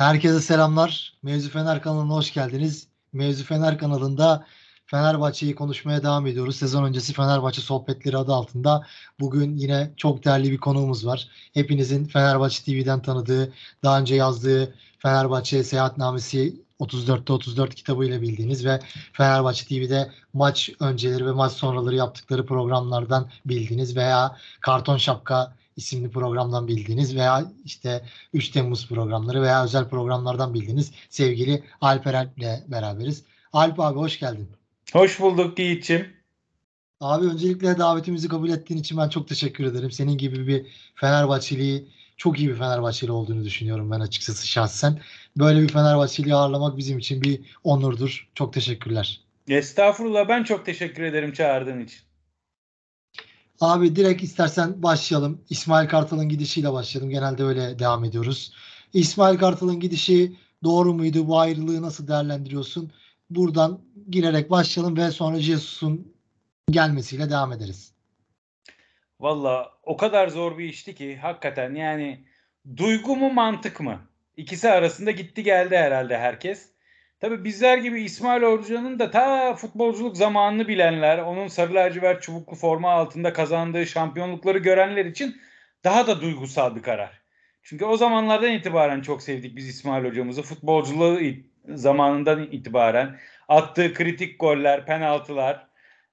Herkese selamlar. Mevzu Fener kanalına hoş geldiniz. Mevzu Fener kanalında Fenerbahçe'yi konuşmaya devam ediyoruz. Sezon öncesi Fenerbahçe sohbetleri adı altında. Bugün yine çok değerli bir konuğumuz var. Hepinizin Fenerbahçe TV'den tanıdığı, daha önce yazdığı Fenerbahçe Seyahatnamesi 34'te 34 kitabıyla bildiğiniz ve Fenerbahçe TV'de maç önceleri ve maç sonraları yaptıkları programlardan bildiğiniz veya Karton Şapka isimli programdan bildiğiniz veya işte 3 Temmuz programları veya özel programlardan bildiğiniz sevgili Alper Alp ile beraberiz. Alp abi hoş geldin. Hoş bulduk Yiğit'ciğim. Abi öncelikle davetimizi kabul ettiğin için ben çok teşekkür ederim. Senin gibi bir Fenerbahçeli'yi çok iyi bir Fenerbahçeli olduğunu düşünüyorum ben açıkçası şahsen. Böyle bir Fenerbahçeli'yi ağırlamak bizim için bir onurdur. Çok teşekkürler. Estağfurullah ben çok teşekkür ederim çağırdığın için. Abi direkt istersen başlayalım. İsmail Kartal'ın gidişiyle başlayalım. Genelde öyle devam ediyoruz. İsmail Kartal'ın gidişi doğru muydu? Bu ayrılığı nasıl değerlendiriyorsun? Buradan girerek başlayalım ve sonra Jesus'un gelmesiyle devam ederiz. Valla o kadar zor bir işti ki hakikaten yani duygu mu mantık mı? İkisi arasında gitti geldi herhalde herkes. Tabi bizler gibi İsmail Orducan'ın da ta futbolculuk zamanını bilenler, onun sarı lacivert çubuklu forma altında kazandığı şampiyonlukları görenler için daha da duygusal bir karar. Çünkü o zamanlardan itibaren çok sevdik biz İsmail hocamızı. Futbolculuğu zamanından itibaren attığı kritik goller, penaltılar,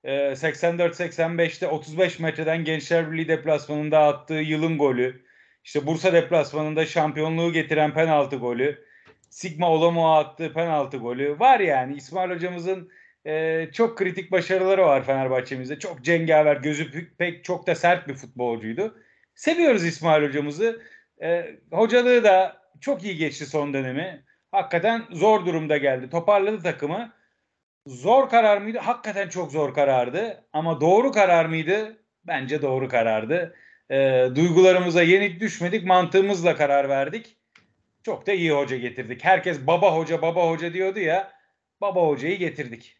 84-85'te 35 metreden Gençler Birliği deplasmanında attığı yılın golü, işte Bursa deplasmanında şampiyonluğu getiren penaltı golü, Sigma Olamo'a attığı penaltı golü var yani. İsmail hocamızın e, çok kritik başarıları var Fenerbahçe'mizde. Çok cengaver, gözü pek çok da sert bir futbolcuydu. Seviyoruz İsmail hocamızı. E, hocalığı da çok iyi geçti son dönemi. Hakikaten zor durumda geldi. Toparladı takımı. Zor karar mıydı? Hakikaten çok zor karardı. Ama doğru karar mıydı? Bence doğru karardı. E, duygularımıza yenik düşmedik. Mantığımızla karar verdik. Çok da iyi hoca getirdik. Herkes baba hoca baba hoca diyordu ya. Baba hocayı getirdik.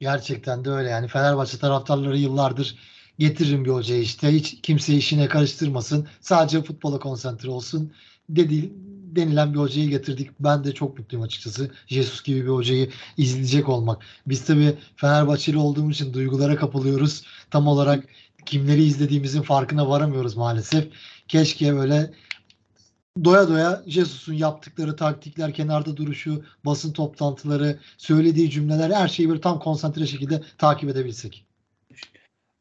Gerçekten de öyle yani Fenerbahçe taraftarları yıllardır getiririm bir hocayı işte hiç kimse işine karıştırmasın sadece futbola konsantre olsun dedi, denilen bir hocayı getirdik. Ben de çok mutluyum açıkçası. Jesus gibi bir hocayı izleyecek olmak. Biz tabii Fenerbahçeli olduğumuz için duygulara kapılıyoruz. Tam olarak kimleri izlediğimizin farkına varamıyoruz maalesef. Keşke böyle doya doya Jesus'un yaptıkları taktikler, kenarda duruşu, basın toplantıları, söylediği cümleler her şeyi böyle tam konsantre şekilde takip edebilsek.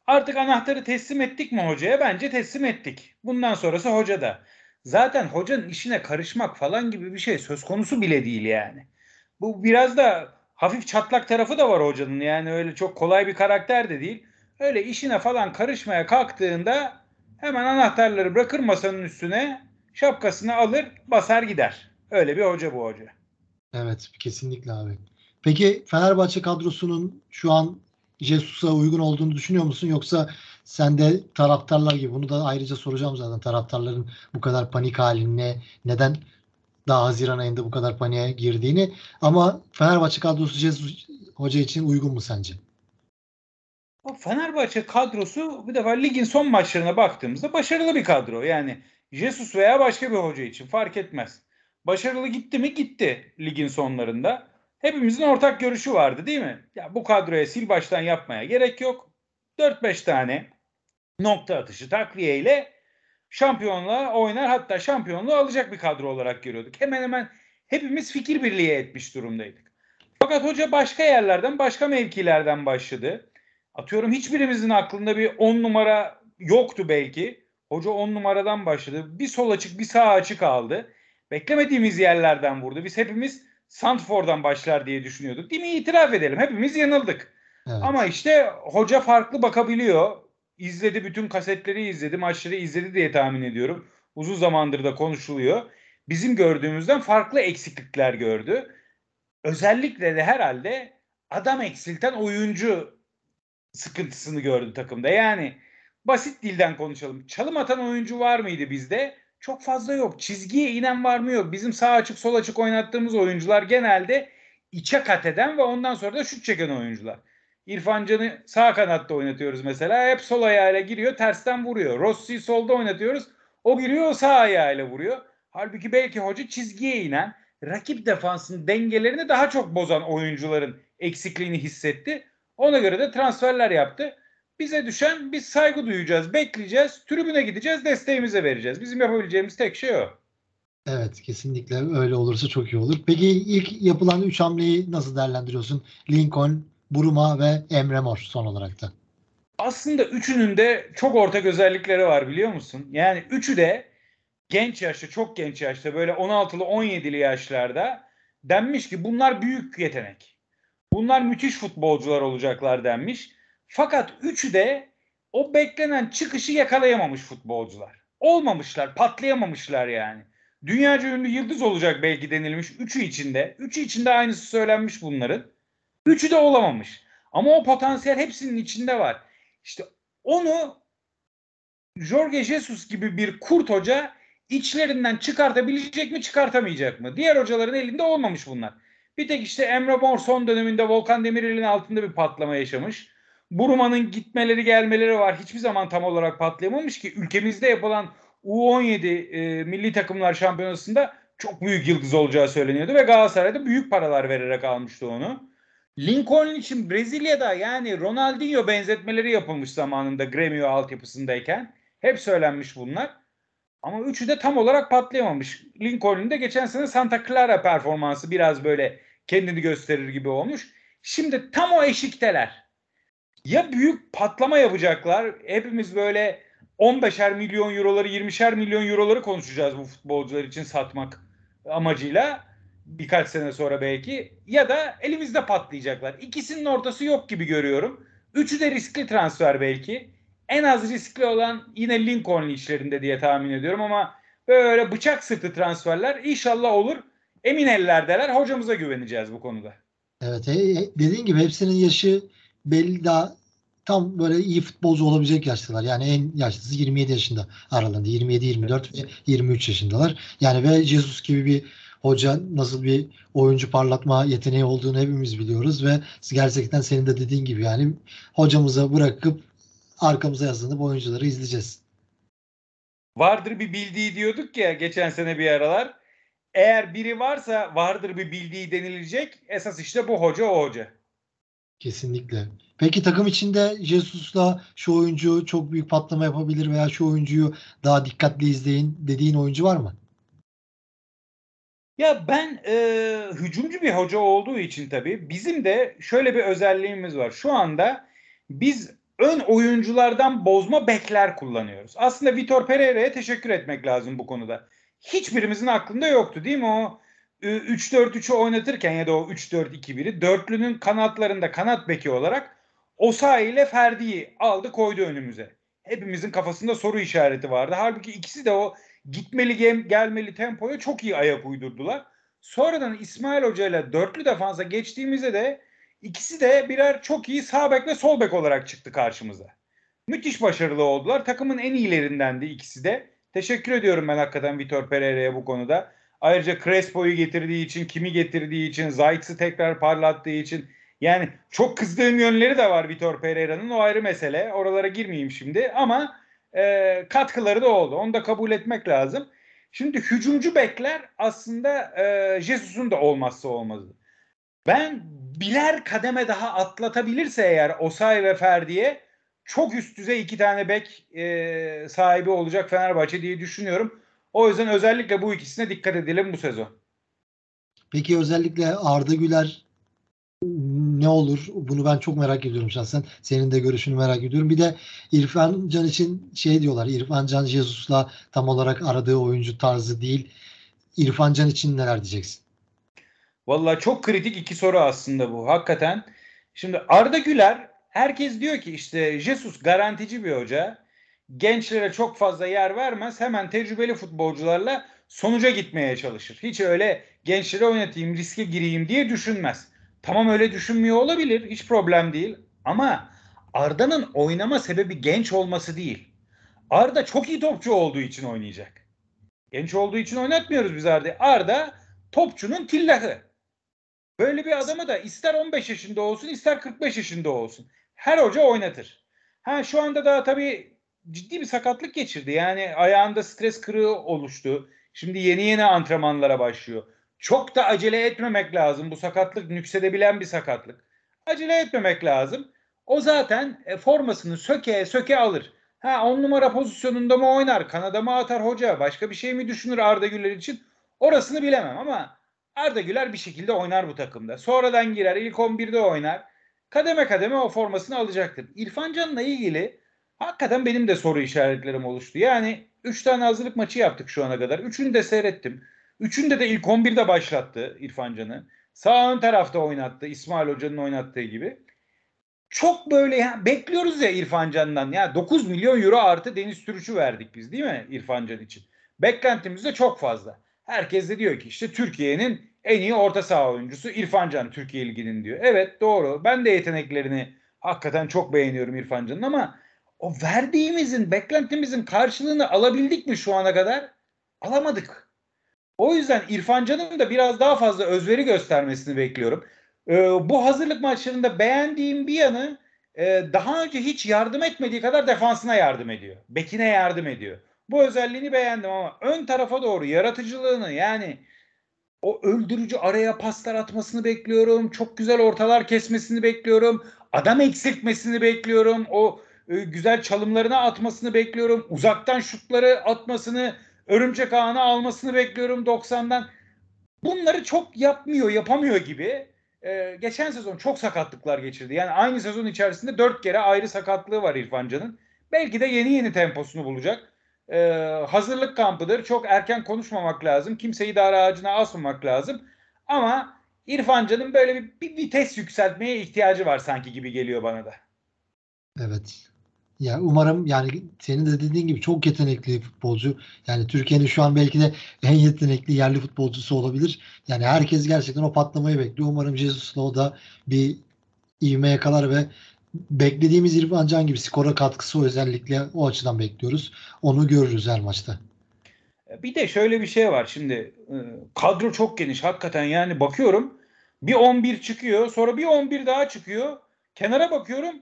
Artık anahtarı teslim ettik mi hocaya? Bence teslim ettik. Bundan sonrası hoca da. Zaten hocanın işine karışmak falan gibi bir şey söz konusu bile değil yani. Bu biraz da hafif çatlak tarafı da var hocanın. Yani öyle çok kolay bir karakter de değil. Öyle işine falan karışmaya kalktığında hemen anahtarları bırakır masanın üstüne şapkasını alır basar gider. Öyle bir hoca bu hoca. Evet kesinlikle abi. Peki Fenerbahçe kadrosunun şu an Jesus'a uygun olduğunu düşünüyor musun? Yoksa sen de taraftarlar gibi bunu da ayrıca soracağım zaten taraftarların bu kadar panik haline neden daha Haziran ayında bu kadar paniğe girdiğini ama Fenerbahçe kadrosu Jesus hoca için uygun mu sence? Fenerbahçe kadrosu bir defa ligin son maçlarına baktığımızda başarılı bir kadro. Yani Jesus veya başka bir hoca için fark etmez. Başarılı gitti mi? Gitti ligin sonlarında. Hepimizin ortak görüşü vardı değil mi? Ya bu kadroya sil baştan yapmaya gerek yok. 4-5 tane nokta atışı takviyeyle şampiyonluğa oynar hatta şampiyonluğu alacak bir kadro olarak görüyorduk. Hemen hemen hepimiz fikir birliği etmiş durumdaydık. Fakat hoca başka yerlerden başka mevkilerden başladı. Atıyorum hiçbirimizin aklında bir 10 numara yoktu belki. Hoca 10 numaradan başladı. Bir sol açık bir sağ açık aldı. Beklemediğimiz yerlerden vurdu. Biz hepimiz Santfor'dan başlar diye düşünüyorduk. Değil mi? İtiraf edelim. Hepimiz yanıldık. Evet. Ama işte hoca farklı bakabiliyor. İzledi bütün kasetleri izledi, maçları izledi diye tahmin ediyorum. Uzun zamandır da konuşuluyor. Bizim gördüğümüzden farklı eksiklikler gördü. Özellikle de herhalde adam eksilten oyuncu sıkıntısını gördü takımda. Yani basit dilden konuşalım. Çalım atan oyuncu var mıydı bizde? Çok fazla yok. Çizgiye inen var mı yok. Bizim sağ açık sol açık oynattığımız oyuncular genelde içe kat eden ve ondan sonra da şut çeken oyuncular. İrfan Can'ı sağ kanatta oynatıyoruz mesela. Hep sol ayağıyla giriyor tersten vuruyor. Rossi'yi solda oynatıyoruz. O giriyor sağ ayağıyla vuruyor. Halbuki belki hoca çizgiye inen, rakip defansın dengelerini daha çok bozan oyuncuların eksikliğini hissetti. Ona göre de transferler yaptı. Bize düşen biz saygı duyacağız, bekleyeceğiz, tribüne gideceğiz, desteğimizi vereceğiz. Bizim yapabileceğimiz tek şey o. Evet kesinlikle öyle olursa çok iyi olur. Peki ilk yapılan 3 hamleyi nasıl değerlendiriyorsun? Lincoln, Buruma ve Emre Mor son olarak da. Aslında üçünün de çok ortak özellikleri var biliyor musun? Yani üçü de genç yaşta, çok genç yaşta böyle 16'lı 17'li yaşlarda denmiş ki bunlar büyük yetenek. Bunlar müthiş futbolcular olacaklar denmiş. Fakat üçü de o beklenen çıkışı yakalayamamış futbolcular. Olmamışlar, patlayamamışlar yani. Dünyaca ünlü yıldız olacak belki denilmiş üçü içinde. Üçü içinde aynısı söylenmiş bunların. Üçü de olamamış. Ama o potansiyel hepsinin içinde var. İşte onu Jorge Jesus gibi bir kurt hoca içlerinden çıkartabilecek mi çıkartamayacak mı? Diğer hocaların elinde olmamış bunlar. Bir tek işte Emre Mor son döneminde Volkan Demirel'in altında bir patlama yaşamış. Buruma'nın gitmeleri gelmeleri var. Hiçbir zaman tam olarak patlayamamış ki ülkemizde yapılan U17 e, milli takımlar şampiyonasında çok büyük yıldız olacağı söyleniyordu ve Galatasaray'da büyük paralar vererek almıştı onu. Lincoln için Brezilya'da yani Ronaldinho benzetmeleri yapılmış zamanında Gremio altyapısındayken. Hep söylenmiş bunlar. Ama üçü de tam olarak patlayamamış. Lincoln'un da geçen sene Santa Clara performansı biraz böyle kendini gösterir gibi olmuş. Şimdi tam o eşikteler. Ya büyük patlama yapacaklar. Hepimiz böyle 15'er milyon euroları 20'şer milyon euroları konuşacağız bu futbolcular için satmak amacıyla birkaç sene sonra belki ya da elimizde patlayacaklar. İkisinin ortası yok gibi görüyorum. Üçü de riskli transfer belki. En az riskli olan yine Lincoln işlerinde diye tahmin ediyorum ama böyle bıçak sırtı transferler inşallah olur. Emin ellerdeler. Hocamıza güveneceğiz bu konuda. Evet e, dediğin gibi hepsinin yaşı belli daha tam böyle iyi futbolcu olabilecek yaştalar. Yani en yaşlısı 27 yaşında aralarında. 27, 24 ve 23 yaşındalar. Yani ve Jesus gibi bir hoca nasıl bir oyuncu parlatma yeteneği olduğunu hepimiz biliyoruz ve gerçekten senin de dediğin gibi yani hocamıza bırakıp arkamıza yaslanıp oyuncuları izleyeceğiz. Vardır bir bildiği diyorduk ya geçen sene bir aralar. Eğer biri varsa vardır bir bildiği denilecek. Esas işte bu hoca o hoca. Kesinlikle. Peki takım içinde Jesus'la şu oyuncu çok büyük patlama yapabilir veya şu oyuncuyu daha dikkatli izleyin dediğin oyuncu var mı? Ya ben e, hücumcu bir hoca olduğu için tabii bizim de şöyle bir özelliğimiz var. Şu anda biz ön oyunculardan bozma bekler kullanıyoruz. Aslında Vitor Pereira'ya teşekkür etmek lazım bu konuda. Hiçbirimizin aklında yoktu değil mi o 3-4-3'ü oynatırken ya da o 3-4-2-1'i dörtlünün kanatlarında kanat beki olarak Osayi ile Ferdi'yi aldı koydu önümüze. Hepimizin kafasında soru işareti vardı. Halbuki ikisi de o gitmeli gel- gelmeli tempoya çok iyi ayak uydurdular. Sonradan İsmail Hoca ile dörtlü defansa geçtiğimizde de ikisi de birer çok iyi sağ bek ve sol bek olarak çıktı karşımıza. Müthiş başarılı oldular. Takımın en iyilerindendi ikisi de. Teşekkür ediyorum ben hakikaten Vitor Pereira'ya bu konuda. Ayrıca Crespo'yu getirdiği için, kimi getirdiği için, Zayt'sı tekrar parlattığı için yani çok kızdığım yönleri de var Vitor Pereira'nın o ayrı mesele. Oralara girmeyeyim şimdi ama e, katkıları da oldu. Onu da kabul etmek lazım. Şimdi hücumcu bekler aslında e, Jesus'un da olmazsa olmazı. Ben birer kademe daha atlatabilirse eğer Osay ve Ferdi'ye çok üst düzey iki tane bek e, sahibi olacak Fenerbahçe diye düşünüyorum. O yüzden özellikle bu ikisine dikkat edelim bu sezon. Peki özellikle Arda Güler ne olur? Bunu ben çok merak ediyorum şahsen. Senin de görüşünü merak ediyorum. Bir de İrfan Can için şey diyorlar. İrfan Can Jesus'la tam olarak aradığı oyuncu tarzı değil. İrfan Can için neler diyeceksin? Vallahi çok kritik iki soru aslında bu. Hakikaten. Şimdi Arda Güler herkes diyor ki işte Jesus garantici bir hoca. Gençlere çok fazla yer vermez. Hemen tecrübeli futbolcularla sonuca gitmeye çalışır. Hiç öyle gençlere oynatayım, riske gireyim diye düşünmez. Tamam öyle düşünmüyor olabilir. Hiç problem değil. Ama Arda'nın oynama sebebi genç olması değil. Arda çok iyi topçu olduğu için oynayacak. Genç olduğu için oynatmıyoruz biz Arda. Arda topçunun tillahı. Böyle bir adamı da ister 15 yaşında olsun ister 45 yaşında olsun. Her hoca oynatır. Ha şu anda daha tabii ciddi bir sakatlık geçirdi. Yani ayağında stres kırığı oluştu. Şimdi yeni yeni antrenmanlara başlıyor. Çok da acele etmemek lazım. Bu sakatlık nüksedebilen bir sakatlık. Acele etmemek lazım. O zaten e, formasını söke söke alır. Ha on numara pozisyonunda mı oynar? Kanada mı atar hoca? Başka bir şey mi düşünür Arda Güler için? Orasını bilemem ama Arda Güler bir şekilde oynar bu takımda. Sonradan girer. ilk 11'de oynar. Kademe kademe o formasını alacaktır. İrfan Can'la ilgili hakikaten benim de soru işaretlerim oluştu. Yani 3 tane hazırlık maçı yaptık şu ana kadar. Üçünü de seyrettim. Üçünde de ilk 11'de başlattı İrfan Can'ı. Sağ ön tarafta oynattı. İsmail Hoca'nın oynattığı gibi. Çok böyle ya, bekliyoruz ya İrfan Can'dan. Ya 9 milyon euro artı Deniz Türüç'ü verdik biz değil mi İrfan Can için? Beklentimiz de çok fazla. Herkes de diyor ki işte Türkiye'nin en iyi orta saha oyuncusu İrfan Can Türkiye Ligi'nin diyor. Evet doğru. Ben de yeteneklerini hakikaten çok beğeniyorum İrfan Can'ın ama o verdiğimizin, beklentimizin karşılığını alabildik mi şu ana kadar? Alamadık. O yüzden İrfan Can'ın da biraz daha fazla özveri göstermesini bekliyorum. Ee, bu hazırlık maçlarında beğendiğim bir yanı e, daha önce hiç yardım etmediği kadar defansına yardım ediyor. Bekine yardım ediyor. Bu özelliğini beğendim ama ön tarafa doğru yaratıcılığını yani o öldürücü araya paslar atmasını bekliyorum. Çok güzel ortalar kesmesini bekliyorum. Adam eksiltmesini bekliyorum. O e, güzel çalımlarını atmasını bekliyorum. Uzaktan şutları atmasını, örümcek ağına almasını bekliyorum 90'dan. Bunları çok yapmıyor, yapamıyor gibi. Ee, geçen sezon çok sakatlıklar geçirdi. Yani aynı sezon içerisinde dört kere ayrı sakatlığı var İrfan Can'ın. Belki de yeni yeni temposunu bulacak. Ee, hazırlık kampıdır. Çok erken konuşmamak lazım. Kimseyi dar ağacına asmamak lazım. Ama İrfan Can'ın böyle bir, bir vites yükseltmeye ihtiyacı var sanki gibi geliyor bana da. Evet. Ya umarım yani senin de dediğin gibi çok yetenekli futbolcu. Yani Türkiye'nin şu an belki de en yetenekli yerli futbolcusu olabilir. Yani herkes gerçekten o patlamayı bekliyor. Umarım Jesus'la o da bir ivme yakalar ve beklediğimiz İrfan Can gibi skora katkısı özellikle o açıdan bekliyoruz. Onu görürüz her maçta. Bir de şöyle bir şey var şimdi e, kadro çok geniş hakikaten yani bakıyorum bir 11 çıkıyor sonra bir 11 daha çıkıyor kenara bakıyorum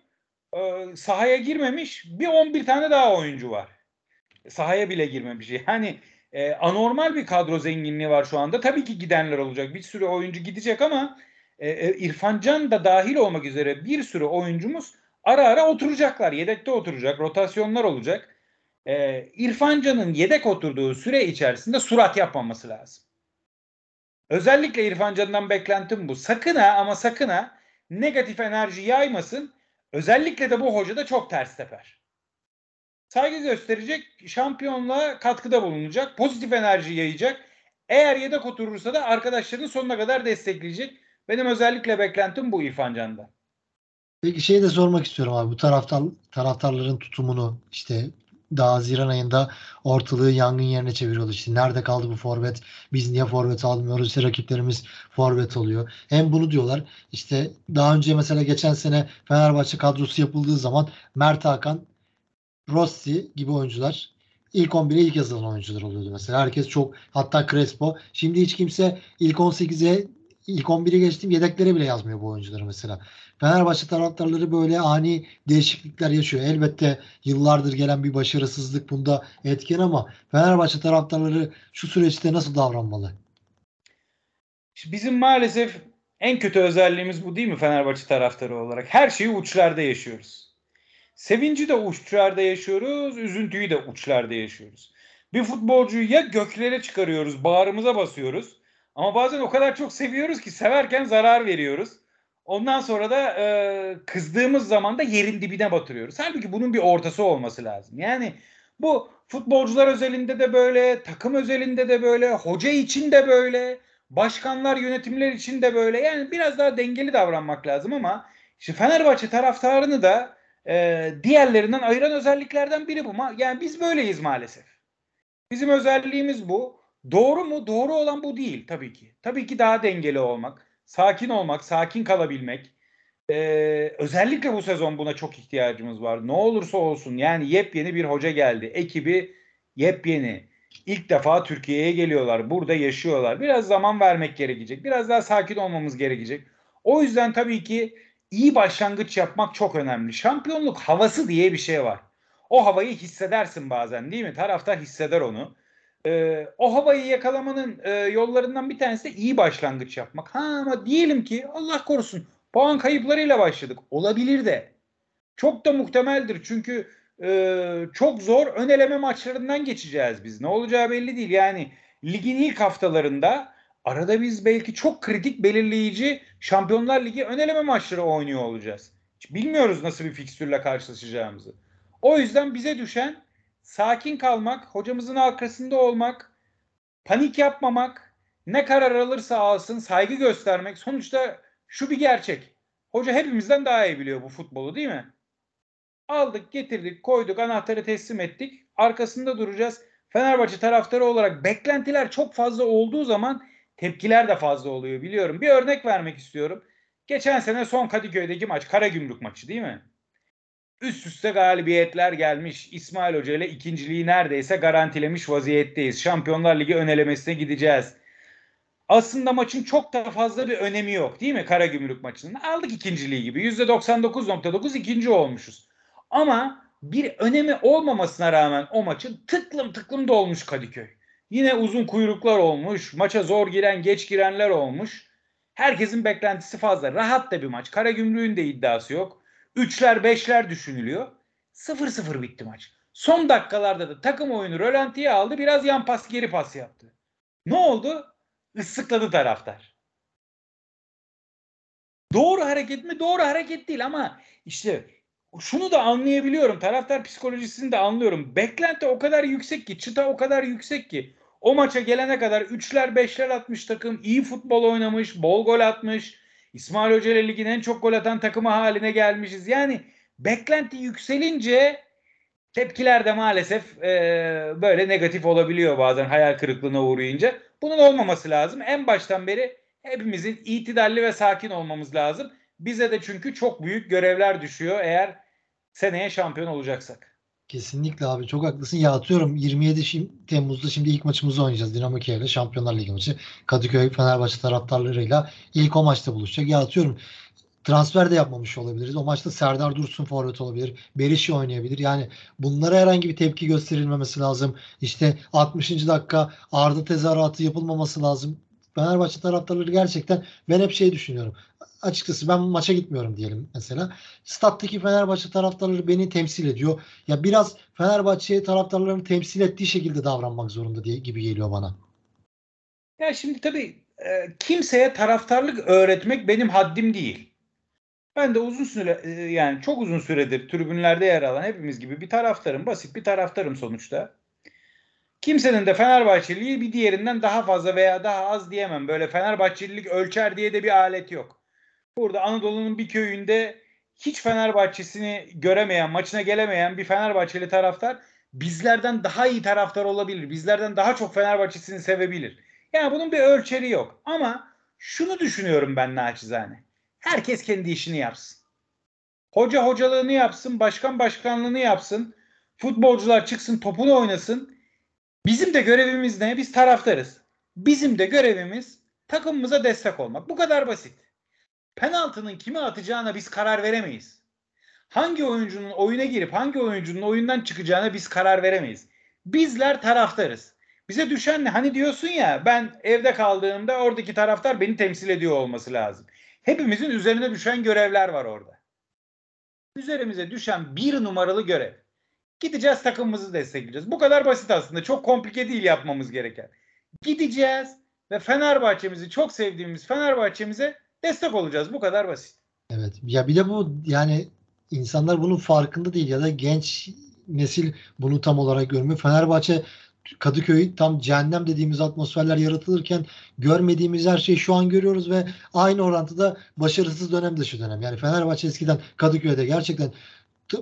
e, sahaya girmemiş bir 11 tane daha oyuncu var. Sahaya bile girmemiş. Yani e, anormal bir kadro zenginliği var şu anda. Tabii ki gidenler olacak. Bir sürü oyuncu gidecek ama e, e, İrfan Can da dahil olmak üzere bir sürü oyuncumuz ara ara oturacaklar. Yedekte oturacak. Rotasyonlar olacak. E, İrfan Can'ın yedek oturduğu süre içerisinde surat yapmaması lazım. Özellikle İrfan Can'dan beklentim bu. Sakın ha ama sakın ha negatif enerji yaymasın Özellikle de bu hoca da çok ters teper. Saygı gösterecek, şampiyonluğa katkıda bulunacak, pozitif enerji yayacak. Eğer yedek oturursa da arkadaşlarını sonuna kadar destekleyecek. Benim özellikle beklentim bu İrfan Can'dan. Peki şey de sormak istiyorum abi. Bu taraftar taraftarların tutumunu işte daha Haziran ayında ortalığı yangın yerine çeviriyordu. İşte nerede kaldı bu forvet? Biz niye forvet almıyoruz? İşte rakiplerimiz forvet oluyor. Hem bunu diyorlar. İşte daha önce mesela geçen sene Fenerbahçe kadrosu yapıldığı zaman Mert Hakan, Rossi gibi oyuncular ilk 11'e ilk yazılan oyuncular oluyordu mesela. Herkes çok hatta Crespo. Şimdi hiç kimse ilk 18'e ilk 11'e geçtim yedeklere bile yazmıyor bu oyuncuları mesela. Fenerbahçe taraftarları böyle ani değişiklikler yaşıyor. Elbette yıllardır gelen bir başarısızlık bunda etken ama Fenerbahçe taraftarları şu süreçte nasıl davranmalı? Bizim maalesef en kötü özelliğimiz bu değil mi Fenerbahçe taraftarı olarak? Her şeyi uçlarda yaşıyoruz. Sevinci de uçlarda yaşıyoruz, üzüntüyü de uçlarda yaşıyoruz. Bir futbolcuyu ya göklere çıkarıyoruz, bağrımıza basıyoruz ama bazen o kadar çok seviyoruz ki severken zarar veriyoruz. Ondan sonra da e, kızdığımız zaman da yerin dibine batırıyoruz. Halbuki bunun bir ortası olması lazım. Yani bu futbolcular özelinde de böyle, takım özelinde de böyle, hoca için de böyle, başkanlar, yönetimler için de böyle. Yani biraz daha dengeli davranmak lazım ama işte Fenerbahçe taraftarını da e, diğerlerinden ayıran özelliklerden biri bu. Yani biz böyleyiz maalesef. Bizim özelliğimiz bu. Doğru mu? Doğru olan bu değil tabii ki. Tabii ki daha dengeli olmak, sakin olmak, sakin kalabilmek. Ee, özellikle bu sezon buna çok ihtiyacımız var. Ne olursa olsun yani yepyeni bir hoca geldi. Ekibi yepyeni. İlk defa Türkiye'ye geliyorlar. Burada yaşıyorlar. Biraz zaman vermek gerekecek. Biraz daha sakin olmamız gerekecek. O yüzden tabii ki iyi başlangıç yapmak çok önemli. Şampiyonluk havası diye bir şey var. O havayı hissedersin bazen değil mi? Taraftar hisseder onu. Ee, o havayı yakalamanın e, yollarından bir tanesi de iyi başlangıç yapmak. Ha ama diyelim ki Allah korusun puan kayıplarıyla başladık. Olabilir de. Çok da muhtemeldir. Çünkü e, çok zor ön eleme maçlarından geçeceğiz biz. Ne olacağı belli değil. Yani ligin ilk haftalarında arada biz belki çok kritik belirleyici Şampiyonlar Ligi ön eleme maçları oynuyor olacağız. Hiç bilmiyoruz nasıl bir fikstürle karşılaşacağımızı. O yüzden bize düşen sakin kalmak, hocamızın arkasında olmak, panik yapmamak, ne karar alırsa alsın saygı göstermek. Sonuçta şu bir gerçek. Hoca hepimizden daha iyi biliyor bu futbolu değil mi? Aldık, getirdik, koyduk, anahtarı teslim ettik. Arkasında duracağız. Fenerbahçe taraftarı olarak beklentiler çok fazla olduğu zaman tepkiler de fazla oluyor biliyorum. Bir örnek vermek istiyorum. Geçen sene son Kadıköy'deki maç Karagümrük maçı değil mi? Üst üste galibiyetler gelmiş. İsmail Hoca ile ikinciliği neredeyse garantilemiş vaziyetteyiz. Şampiyonlar Ligi önelemesine gideceğiz. Aslında maçın çok da fazla bir önemi yok değil mi Karagümrük maçının? Aldık ikinciliği gibi. %99.9 ikinci olmuşuz. Ama bir önemi olmamasına rağmen o maçın tıklım tıklım dolmuş Kadıköy. Yine uzun kuyruklar olmuş. Maça zor giren, geç girenler olmuş. Herkesin beklentisi fazla. Rahat da bir maç. Karagümrük'ün de iddiası yok. Üçler, beşler düşünülüyor. 0-0 bitti maç. Son dakikalarda da takım oyunu rölantiye aldı. Biraz yan pas, geri pas yaptı. Ne oldu? Islıkladı taraftar. Doğru hareket mi? Doğru hareket değil ama işte şunu da anlayabiliyorum. Taraftar psikolojisini de anlıyorum. Beklenti o kadar yüksek ki, çıta o kadar yüksek ki. O maça gelene kadar üçler beşler atmış takım. iyi futbol oynamış, bol gol atmış. İsmail Hoca ile ligin en çok gol atan takımı haline gelmişiz. Yani beklenti yükselince tepkiler de maalesef e, böyle negatif olabiliyor bazen hayal kırıklığına uğrayınca. Bunun olmaması lazım. En baştan beri hepimizin itidalli ve sakin olmamız lazım. Bize de çünkü çok büyük görevler düşüyor eğer seneye şampiyon olacaksak. Kesinlikle abi çok haklısın. Ya atıyorum 27 şim, Temmuz'da şimdi ilk maçımızı oynayacağız Dinamo Kiev ile Şampiyonlar Ligi maçı. Kadıköy Fenerbahçe taraftarlarıyla ilk o maçta buluşacak. Ya atıyorum transfer de yapmamış olabiliriz. O maçta Serdar Dursun forvet olabilir. Berişi oynayabilir. Yani bunlara herhangi bir tepki gösterilmemesi lazım. İşte 60. dakika Arda tezahüratı yapılmaması lazım. Fenerbahçe taraftarları gerçekten ben hep şey düşünüyorum. Açıkçası ben maça gitmiyorum diyelim mesela. Stat'taki Fenerbahçe taraftarları beni temsil ediyor. Ya biraz Fenerbahçe taraftarlarını temsil ettiği şekilde davranmak zorunda diye gibi geliyor bana. Ya şimdi tabii e, kimseye taraftarlık öğretmek benim haddim değil. Ben de uzun süre e, yani çok uzun süredir tribünlerde yer alan hepimiz gibi bir taraftarım. Basit bir taraftarım sonuçta. Kimsenin de Fenerbahçeliliği bir diğerinden daha fazla veya daha az diyemem. Böyle Fenerbahçelilik ölçer diye de bir alet yok. Burada Anadolu'nun bir köyünde hiç Fenerbahçesini göremeyen, maçına gelemeyen bir Fenerbahçeli taraftar bizlerden daha iyi taraftar olabilir. Bizlerden daha çok Fenerbahçesini sevebilir. Yani bunun bir ölçeri yok. Ama şunu düşünüyorum ben naçizane. Herkes kendi işini yapsın. Hoca hocalığını yapsın, başkan başkanlığını yapsın. Futbolcular çıksın, topunu oynasın. Bizim de görevimiz ne? Biz taraftarız. Bizim de görevimiz takımımıza destek olmak. Bu kadar basit. Penaltının kime atacağına biz karar veremeyiz. Hangi oyuncunun oyuna girip hangi oyuncunun oyundan çıkacağına biz karar veremeyiz. Bizler taraftarız. Bize düşen ne? Hani diyorsun ya ben evde kaldığımda oradaki taraftar beni temsil ediyor olması lazım. Hepimizin üzerine düşen görevler var orada. Üzerimize düşen bir numaralı görev. Gideceğiz takımımızı destekleyeceğiz. Bu kadar basit aslında. Çok komplike değil yapmamız gereken. Gideceğiz ve Fenerbahçemizi çok sevdiğimiz Fenerbahçemize destek olacağız. Bu kadar basit. Evet. Ya bir de bu yani insanlar bunun farkında değil ya da genç nesil bunu tam olarak görmüyor. Fenerbahçe Kadıköy tam cehennem dediğimiz atmosferler yaratılırken görmediğimiz her şeyi şu an görüyoruz ve aynı orantıda başarısız dönem dışı dönem. Yani Fenerbahçe eskiden Kadıköy'de gerçekten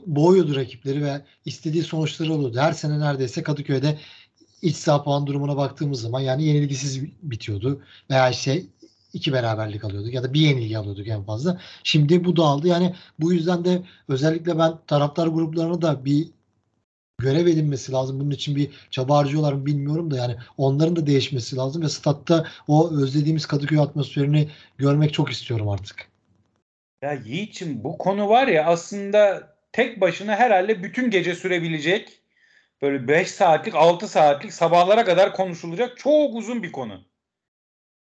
boğuyordu rakipleri ve istediği sonuçları oluyordu. Her sene neredeyse Kadıköy'de iç saha puan durumuna baktığımız zaman yani yenilgisiz bitiyordu. Veya işte iki beraberlik alıyorduk ya da bir yenilgi alıyorduk en fazla. Şimdi bu dağıldı. Yani bu yüzden de özellikle ben taraftar gruplarına da bir görev edinmesi lazım. Bunun için bir çaba harcıyorlar mı bilmiyorum da yani onların da değişmesi lazım ve statta o özlediğimiz Kadıköy atmosferini görmek çok istiyorum artık. Ya Yiğit'ciğim bu konu var ya aslında tek başına herhalde bütün gece sürebilecek böyle 5 saatlik 6 saatlik sabahlara kadar konuşulacak çok uzun bir konu.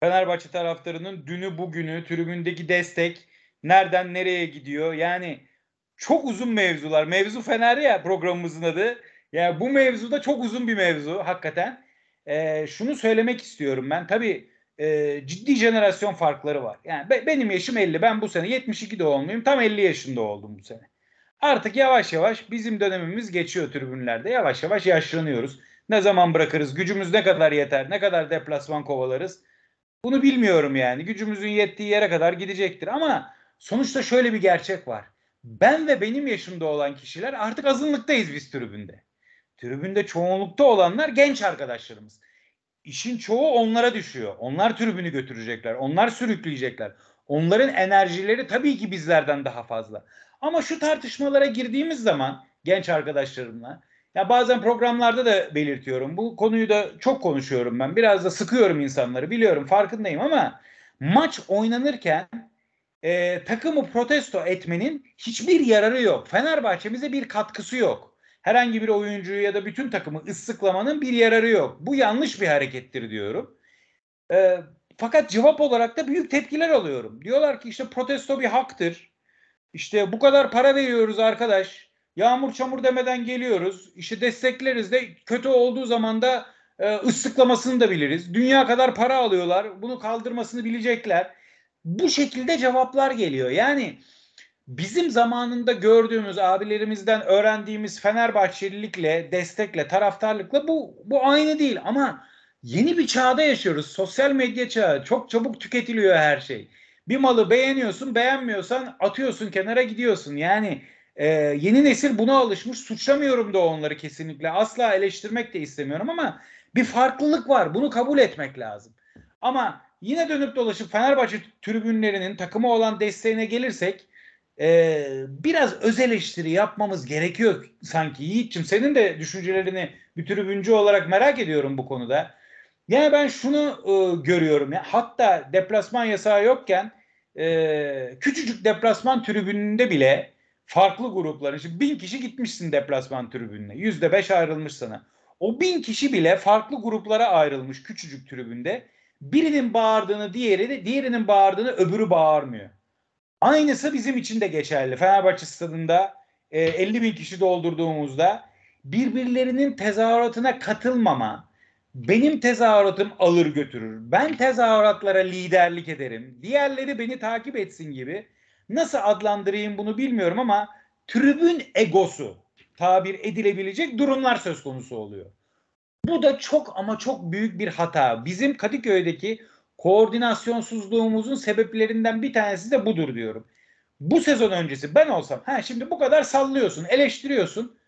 Fenerbahçe taraftarının dünü bugünü tribündeki destek nereden nereye gidiyor yani çok uzun mevzular. Mevzu Fener ya programımızın adı. Yani bu mevzuda çok uzun bir mevzu hakikaten. Ee, şunu söylemek istiyorum ben. Tabii e, ciddi jenerasyon farkları var. Yani be, benim yaşım 50. Ben bu sene 72 doğumluyum. Tam 50 yaşında oldum bu sene. Artık yavaş yavaş bizim dönemimiz geçiyor tribünlerde. Yavaş yavaş yaşlanıyoruz. Ne zaman bırakırız? Gücümüz ne kadar yeter? Ne kadar deplasman kovalarız? Bunu bilmiyorum yani. Gücümüzün yettiği yere kadar gidecektir. Ama sonuçta şöyle bir gerçek var. Ben ve benim yaşımda olan kişiler artık azınlıktayız biz tribünde. Tribünde çoğunlukta olanlar genç arkadaşlarımız. İşin çoğu onlara düşüyor. Onlar tribünü götürecekler. Onlar sürükleyecekler. Onların enerjileri tabii ki bizlerden daha fazla. Ama şu tartışmalara girdiğimiz zaman genç arkadaşlarımla ya bazen programlarda da belirtiyorum. Bu konuyu da çok konuşuyorum ben. Biraz da sıkıyorum insanları biliyorum farkındayım ama maç oynanırken e, takımı protesto etmenin hiçbir yararı yok. Fenerbahçe'mize bir katkısı yok. Herhangi bir oyuncuyu ya da bütün takımı ıssıklamanın bir yararı yok. Bu yanlış bir harekettir diyorum. E, fakat cevap olarak da büyük tepkiler alıyorum. Diyorlar ki işte protesto bir haktır. İşte bu kadar para veriyoruz arkadaş. Yağmur çamur demeden geliyoruz. İşte destekleriz de kötü olduğu zaman da e, ıssıklamasını da biliriz. Dünya kadar para alıyorlar. Bunu kaldırmasını bilecekler. Bu şekilde cevaplar geliyor. Yani bizim zamanında gördüğümüz abilerimizden öğrendiğimiz Fenerbahçelilikle, destekle, taraftarlıkla bu bu aynı değil ama yeni bir çağda yaşıyoruz. Sosyal medya çağı. Çok çabuk tüketiliyor her şey. Bir malı beğeniyorsun, beğenmiyorsan atıyorsun kenara gidiyorsun. Yani e, yeni nesil buna alışmış. Suçlamıyorum da onları kesinlikle. Asla eleştirmek de istemiyorum ama bir farklılık var. Bunu kabul etmek lazım. Ama yine dönüp dolaşıp Fenerbahçe tribünlerinin takıma olan desteğine gelirsek e, biraz öz eleştiri yapmamız gerekiyor sanki. Yiğit'ciğim senin de düşüncelerini bir tribüncü olarak merak ediyorum bu konuda. Yani ben şunu e, görüyorum. Ya, hatta deplasman yasağı yokken e, küçücük deplasman tribününde bile farklı grupların, şimdi bin kişi gitmişsin deplasman tribününe. Yüzde beş ayrılmış sana. O bin kişi bile farklı gruplara ayrılmış küçücük tribünde. Birinin bağırdığını diğeri de, diğerinin bağırdığını öbürü bağırmıyor. Aynısı bizim için de geçerli. Fenerbahçe stadında e, 50 bin kişi doldurduğumuzda birbirlerinin tezahüratına katılmama, benim tezahüratım alır götürür. Ben tezahüratlara liderlik ederim. Diğerleri beni takip etsin gibi. Nasıl adlandırayım bunu bilmiyorum ama tribün egosu tabir edilebilecek durumlar söz konusu oluyor. Bu da çok ama çok büyük bir hata. Bizim Kadıköy'deki koordinasyonsuzluğumuzun sebeplerinden bir tanesi de budur diyorum. Bu sezon öncesi ben olsam ha şimdi bu kadar sallıyorsun, eleştiriyorsun.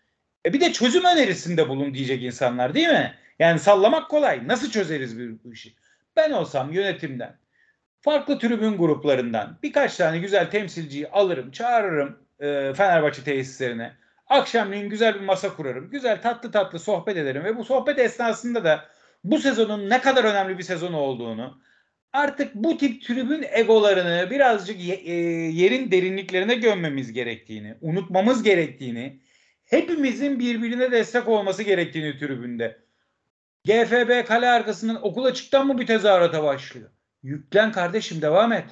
E bir de çözüm önerisinde bulun diyecek insanlar değil mi? Yani sallamak kolay. Nasıl çözeriz bu işi? Ben olsam yönetimden, farklı tribün gruplarından birkaç tane güzel temsilciyi alırım, çağırırım e, Fenerbahçe tesislerine. Akşamleyin güzel bir masa kurarım. Güzel tatlı tatlı sohbet ederim ve bu sohbet esnasında da bu sezonun ne kadar önemli bir sezon olduğunu, artık bu tip tribün egolarını birazcık e, yerin derinliklerine gömmemiz gerektiğini, unutmamız gerektiğini, hepimizin birbirine destek olması gerektiğini tribünde. GFB kale arkasından okul açıktan mı bir tezahürata başlıyor? Yüklen kardeşim devam et.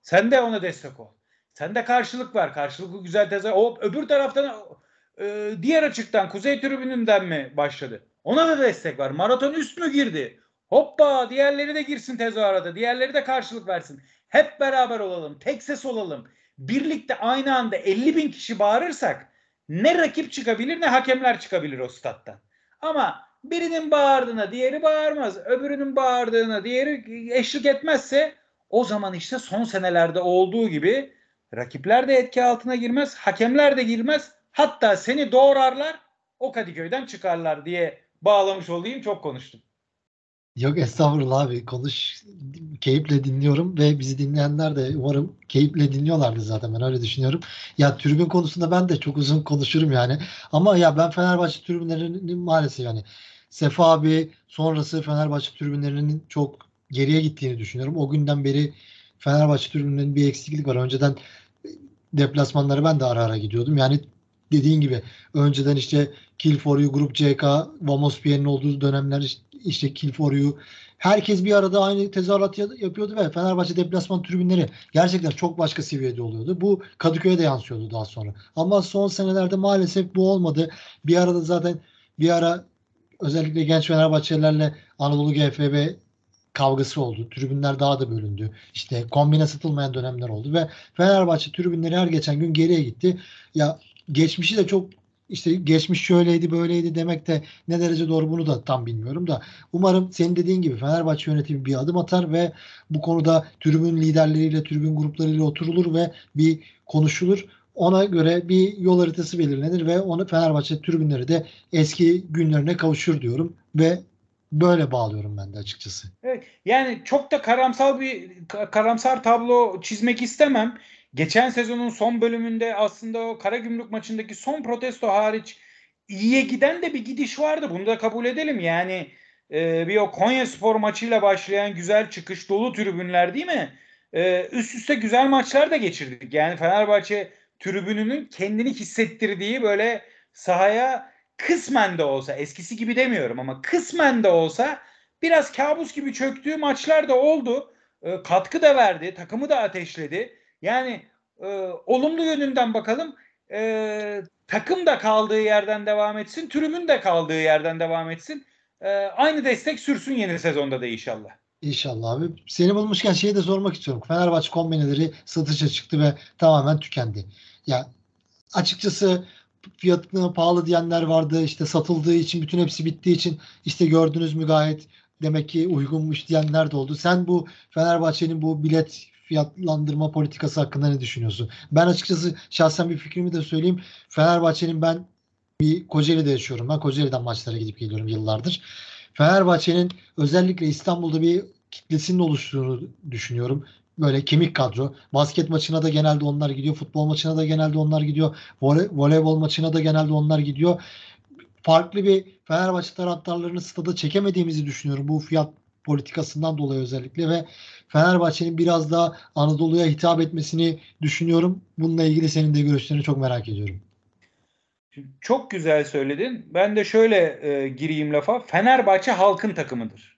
Sen de ona destek ol. Sen de karşılık ver. Karşılıklı güzel tezahürat. O öbür taraftan e, diğer açıktan kuzey tribününden mi başladı? Ona da destek var. Maraton üst mü girdi? Hoppa diğerleri de girsin tezahürata. Diğerleri de karşılık versin. Hep beraber olalım. Tek ses olalım. Birlikte aynı anda 50 bin kişi bağırırsak ne rakip çıkabilir ne hakemler çıkabilir o stat'tan. Ama birinin bağırdığına diğeri bağırmaz. Öbürünün bağırdığına diğeri eşlik etmezse o zaman işte son senelerde olduğu gibi rakipler de etki altına girmez. Hakemler de girmez. Hatta seni doğrarlar o Kadıköy'den çıkarlar diye bağlamış olayım. Çok konuştum. Yok estağfurullah abi konuş keyifle dinliyorum ve bizi dinleyenler de umarım keyifle dinliyorlardı zaten ben öyle düşünüyorum. Ya tribün konusunda ben de çok uzun konuşurum yani ama ya ben Fenerbahçe tribünlerinin maalesef yani Sefa abi sonrası Fenerbahçe tribünlerinin çok geriye gittiğini düşünüyorum. O günden beri Fenerbahçe tribünlerinin bir eksiklik var. Önceden deplasmanları ben de ara ara gidiyordum. Yani dediğin gibi önceden işte Kill for You, Grup CK, Vamos Pierre'in olduğu dönemler işte Kill for You herkes bir arada aynı tezahürat yapıyordu ve Fenerbahçe deplasman tribünleri gerçekten çok başka seviyede oluyordu. Bu Kadıköy'e de yansıyordu daha sonra. Ama son senelerde maalesef bu olmadı. Bir arada zaten bir ara özellikle genç Fenerbahçelilerle Anadolu GFB kavgası oldu. Tribünler daha da bölündü. İşte kombine satılmayan dönemler oldu ve Fenerbahçe tribünleri her geçen gün geriye gitti. Ya geçmişi de çok işte geçmiş şöyleydi böyleydi demek de ne derece doğru bunu da tam bilmiyorum da umarım senin dediğin gibi Fenerbahçe yönetimi bir adım atar ve bu konuda tribün liderleriyle tribün gruplarıyla oturulur ve bir konuşulur. Ona göre bir yol haritası belirlenir ve onu Fenerbahçe tribünleri de eski günlerine kavuşur diyorum ve böyle bağlıyorum ben de açıkçası. Evet, yani çok da karamsal bir karamsar tablo çizmek istemem. Geçen sezonun son bölümünde aslında o Karagümrük maçındaki son protesto hariç iyiye giden de bir gidiş vardı. Bunu da kabul edelim. Yani e, bir o Konya Spor maçıyla başlayan güzel çıkış dolu tribünler değil mi? E, üst üste güzel maçlar da geçirdik. Yani Fenerbahçe tribününün kendini hissettirdiği böyle sahaya kısmen de olsa eskisi gibi demiyorum ama kısmen de olsa biraz kabus gibi çöktüğü maçlar da oldu. E, katkı da verdi, takımı da ateşledi. Yani e, olumlu yönünden bakalım. E, takım da kaldığı yerden devam etsin, tribün de kaldığı yerden devam etsin. E, aynı destek sürsün yeni sezonda da inşallah. İnşallah abi. Seni bulmuşken şeyi de sormak istiyorum. Fenerbahçe kombineleri satışa çıktı ve tamamen tükendi. Ya açıkçası fiyatına pahalı diyenler vardı. İşte satıldığı için bütün hepsi bittiği için işte gördünüz mü gayet demek ki uygunmuş diyenler de oldu. Sen bu Fenerbahçe'nin bu bilet fiyatlandırma politikası hakkında ne düşünüyorsun? Ben açıkçası şahsen bir fikrimi de söyleyeyim. Fenerbahçe'nin ben bir Kocaeli'de yaşıyorum. Ben Kocaeli'den maçlara gidip geliyorum yıllardır. Fenerbahçe'nin özellikle İstanbul'da bir kitlesinin oluştuğunu düşünüyorum böyle kemik kadro. Basket maçına da genelde onlar gidiyor. Futbol maçına da genelde onlar gidiyor. Voley, voleybol maçına da genelde onlar gidiyor. Farklı bir Fenerbahçe taraftarlarını stada çekemediğimizi düşünüyorum. Bu fiyat politikasından dolayı özellikle ve Fenerbahçe'nin biraz daha Anadolu'ya hitap etmesini düşünüyorum. Bununla ilgili senin de görüşlerini çok merak ediyorum. Çok güzel söyledin. Ben de şöyle e, gireyim lafa. Fenerbahçe halkın takımıdır.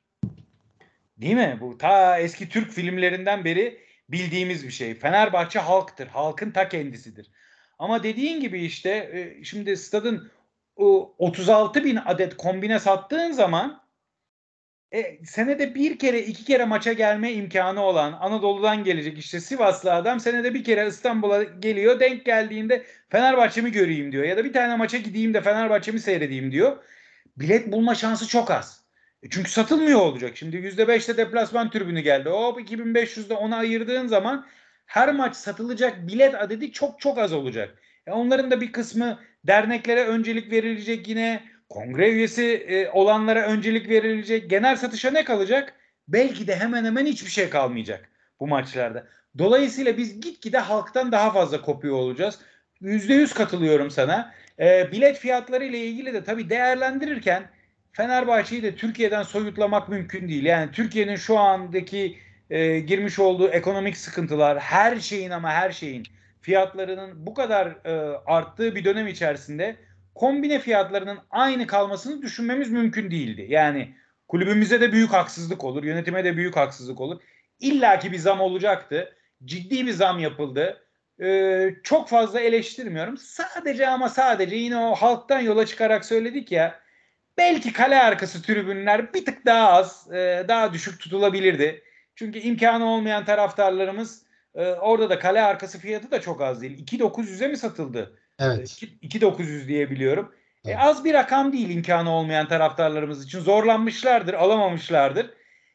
Değil mi? Bu ta eski Türk filmlerinden beri bildiğimiz bir şey. Fenerbahçe halktır. Halkın ta kendisidir. Ama dediğin gibi işte e, şimdi stadın 36 bin adet kombine sattığın zaman e, senede bir kere iki kere maça gelme imkanı olan Anadolu'dan gelecek işte Sivaslı adam senede bir kere İstanbul'a geliyor denk geldiğinde Fenerbahçe'mi göreyim diyor ya da bir tane maça gideyim de Fenerbahçe'mi seyredeyim diyor. Bilet bulma şansı çok az. E, çünkü satılmıyor olacak. Şimdi %5'te deplasman tribünü geldi. Hop 2500'de ona ayırdığın zaman her maç satılacak bilet adedi çok çok az olacak. E onların da bir kısmı derneklere öncelik verilecek yine kongre üyesi e, olanlara öncelik verilecek. Genel satışa ne kalacak? Belki de hemen hemen hiçbir şey kalmayacak bu maçlarda. Dolayısıyla biz gitgide halktan daha fazla kopuyor olacağız. %100 katılıyorum sana. E, bilet fiyatları ile ilgili de tabii değerlendirirken Fenerbahçe'yi de Türkiye'den soyutlamak mümkün değil. Yani Türkiye'nin şu andaki e, girmiş olduğu ekonomik sıkıntılar, her şeyin ama her şeyin fiyatlarının bu kadar e, arttığı bir dönem içerisinde kombine fiyatlarının aynı kalmasını düşünmemiz mümkün değildi. Yani kulübümüze de büyük haksızlık olur, yönetime de büyük haksızlık olur. İlla ki bir zam olacaktı. Ciddi bir zam yapıldı. Ee, çok fazla eleştirmiyorum. Sadece ama sadece yine o halktan yola çıkarak söyledik ya Belki kale arkası tribünler bir tık daha az, e, daha düşük tutulabilirdi. Çünkü imkanı olmayan taraftarlarımız e, orada da kale arkası fiyatı da çok az değil. 2.900'e mi satıldı? Evet. 2.900 diye biliyorum. E, evet. E, az bir rakam değil imkanı olmayan taraftarlarımız için. Zorlanmışlardır, alamamışlardır.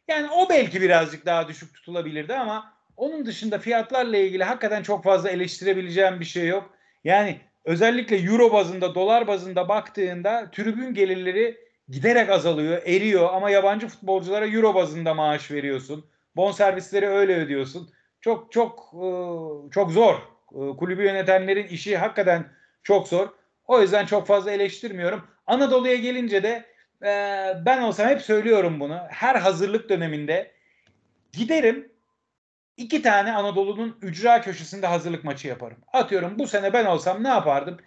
Yani o belki birazcık daha düşük tutulabilirdi ama onun dışında fiyatlarla ilgili hakikaten çok fazla eleştirebileceğim bir şey yok. Yani özellikle euro bazında, dolar bazında baktığında tribün gelirleri giderek azalıyor, eriyor ama yabancı futbolculara euro bazında maaş veriyorsun. Bon servisleri öyle ödüyorsun. Çok çok e, çok zor. E, kulübü yönetenlerin işi hakikaten çok zor. O yüzden çok fazla eleştirmiyorum. Anadolu'ya gelince de e, ben olsam hep söylüyorum bunu. Her hazırlık döneminde giderim iki tane Anadolu'nun ücra köşesinde hazırlık maçı yaparım. Atıyorum bu sene ben olsam ne yapardım?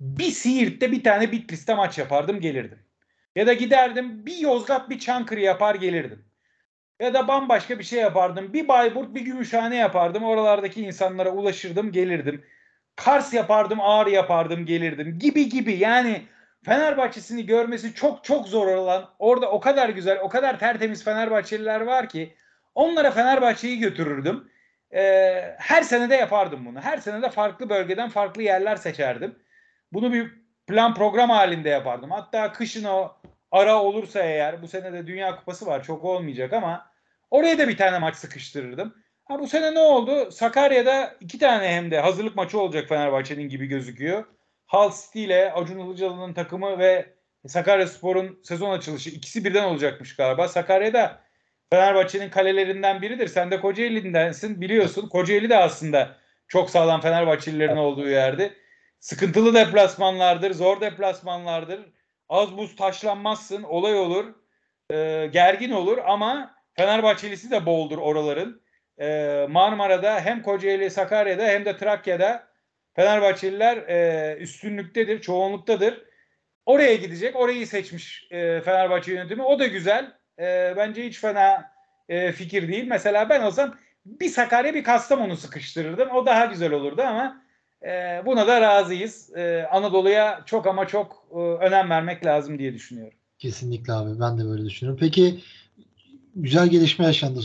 bir Siirt'te bir tane Bitlis'te maç yapardım gelirdim. Ya da giderdim bir Yozgat bir Çankırı yapar gelirdim. Ya da bambaşka bir şey yapardım. Bir Bayburt bir Gümüşhane yapardım. Oralardaki insanlara ulaşırdım gelirdim. Kars yapardım Ağrı yapardım gelirdim gibi gibi yani Fenerbahçe'sini görmesi çok çok zor olan orada o kadar güzel o kadar tertemiz Fenerbahçeliler var ki onlara Fenerbahçe'yi götürürdüm. Ee, her sene de yapardım bunu. Her sene de farklı bölgeden farklı yerler seçerdim. Bunu bir plan program halinde yapardım. Hatta kışın o ara olursa eğer bu sene de Dünya Kupası var çok olmayacak ama oraya da bir tane maç sıkıştırırdım. Ha bu sene ne oldu? Sakarya'da iki tane hem de hazırlık maçı olacak Fenerbahçe'nin gibi gözüküyor. Hull City ile Acun Ilıcalı'nın takımı ve Sakarya Spor'un sezon açılışı ikisi birden olacakmış galiba. Sakarya'da Fenerbahçe'nin kalelerinden biridir. Sen de Kocaeli'ndensin biliyorsun. Kocaeli de aslında çok sağlam Fenerbahçelilerin olduğu yerdi. Sıkıntılı deplasmanlardır, zor deplasmanlardır. Az buz taşlanmazsın, olay olur, e, gergin olur ama Fenerbahçelisi de boldur oraların. E, Marmara'da hem Kocaeli, Sakarya'da hem de Trakya'da Fenerbahçeliler e, üstünlüktedir, çoğunluktadır. Oraya gidecek, orayı seçmiş e, Fenerbahçe yönetimi. O da güzel. E, bence hiç fena e, fikir değil. Mesela ben olsam bir Sakarya bir Kastamonu sıkıştırırdım. O daha güzel olurdu ama e, buna da razıyız. E, Anadolu'ya çok ama çok e, önem vermek lazım diye düşünüyorum. Kesinlikle abi ben de böyle düşünüyorum. Peki güzel gelişme yaşandı.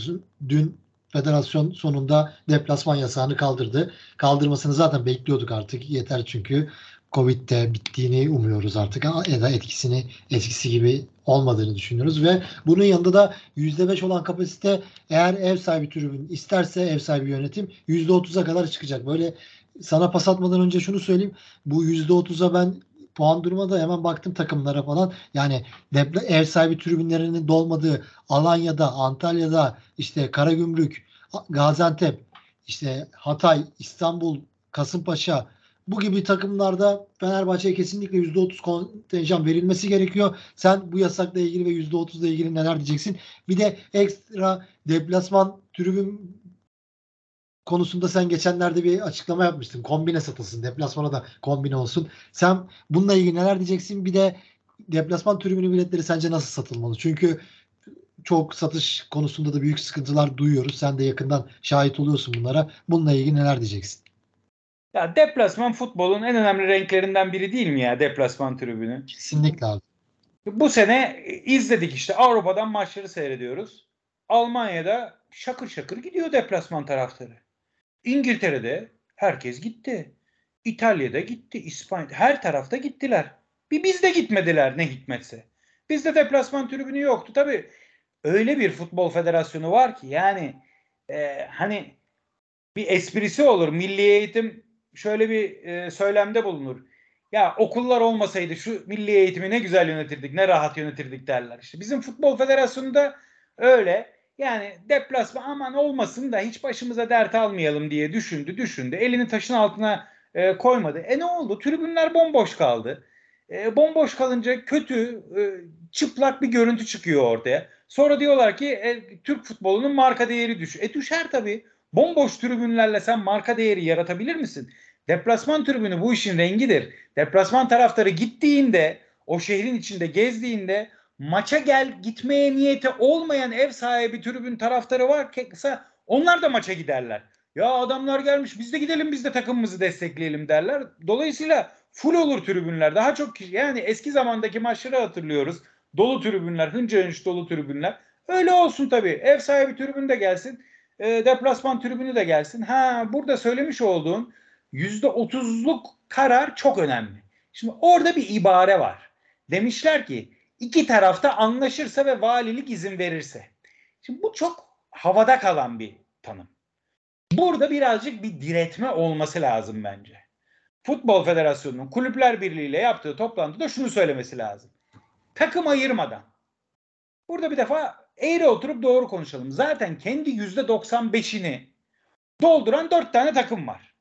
Dün federasyon sonunda deplasman yasağını kaldırdı. Kaldırmasını zaten bekliyorduk artık. Yeter çünkü Covid'de bittiğini umuyoruz artık ya da etkisini eskisi gibi olmadığını düşünüyoruz ve bunun yanında da %5 olan kapasite eğer ev sahibi tribün isterse ev sahibi yönetim %30'a kadar çıkacak. Böyle sana pas atmadan önce şunu söyleyeyim. Bu %30'a ben puan durumada hemen baktım takımlara falan. Yani depla, ev sahibi tribünlerinin dolmadığı Alanya'da, Antalya'da, işte Karagümrük, Gaziantep, işte Hatay, İstanbul, Kasımpaşa bu gibi takımlarda Fenerbahçe'ye kesinlikle %30 kontenjan verilmesi gerekiyor. Sen bu yasakla ilgili ve %30 ile ilgili neler diyeceksin? Bir de ekstra deplasman tribün konusunda sen geçenlerde bir açıklama yapmıştın. Kombine satılsın. Deplasmana da kombine olsun. Sen bununla ilgili neler diyeceksin? Bir de deplasman tribünü biletleri sence nasıl satılmalı? Çünkü çok satış konusunda da büyük sıkıntılar duyuyoruz. Sen de yakından şahit oluyorsun bunlara. Bununla ilgili neler diyeceksin? Ya deplasman futbolun en önemli renklerinden biri değil mi ya deplasman tribünü? Kesinlikle abi. Bu sene izledik işte Avrupa'dan maçları seyrediyoruz. Almanya'da şakır şakır gidiyor deplasman taraftarı. İngiltere'de herkes gitti. İtalya'da gitti, İspanya'da her tarafta gittiler. Bir biz de gitmediler ne hikmetse. Bizde deplasman tribünü yoktu. Tabii öyle bir futbol federasyonu var ki yani e, hani bir esprisi olur. Milli eğitim şöyle bir e, söylemde bulunur. Ya okullar olmasaydı şu milli eğitimi ne güzel yönetirdik, ne rahat yönetirdik derler. İşte bizim futbol federasyonunda öyle. Yani deplasman aman olmasın da hiç başımıza dert almayalım diye düşündü, düşündü. Elini taşın altına e, koymadı. E ne oldu? Tribünler bomboş kaldı. E, bomboş kalınca kötü, e, çıplak bir görüntü çıkıyor ortaya. Sonra diyorlar ki e, Türk futbolunun marka değeri düş. E düşer tabii. Bomboş tribünlerle sen marka değeri yaratabilir misin? Deplasman tribünü bu işin rengidir. Deplasman taraftarı gittiğinde, o şehrin içinde gezdiğinde maça gel gitmeye niyeti olmayan ev sahibi tribün taraftarı varsa onlar da maça giderler. Ya adamlar gelmiş biz de gidelim biz de takımımızı destekleyelim derler. Dolayısıyla full olur tribünler. Daha çok kişi yani eski zamandaki maçları hatırlıyoruz. Dolu tribünler, hınca hınç dolu tribünler. Öyle olsun tabii. Ev sahibi tribün de gelsin. E, deplasman tribünü de gelsin. Ha burada söylemiş olduğun %30'luk karar çok önemli. Şimdi orada bir ibare var. Demişler ki iki tarafta anlaşırsa ve valilik izin verirse. Şimdi bu çok havada kalan bir tanım. Burada birazcık bir diretme olması lazım bence. Futbol Federasyonu'nun Kulüpler Birliği ile yaptığı toplantıda şunu söylemesi lazım. Takım ayırmadan. Burada bir defa eğri oturup doğru konuşalım. Zaten kendi %95'ini dolduran dört tane takım var.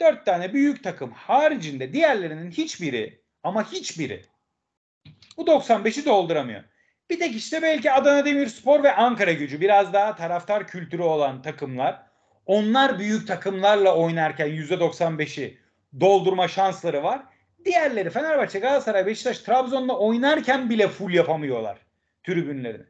Dört tane büyük takım haricinde diğerlerinin hiçbiri ama hiçbiri bu 95'i dolduramıyor. Bir tek işte belki Adana Demirspor ve Ankara gücü biraz daha taraftar kültürü olan takımlar. Onlar büyük takımlarla oynarken %95'i doldurma şansları var. Diğerleri Fenerbahçe, Galatasaray, Beşiktaş, Trabzon'la oynarken bile full yapamıyorlar tribünlerini.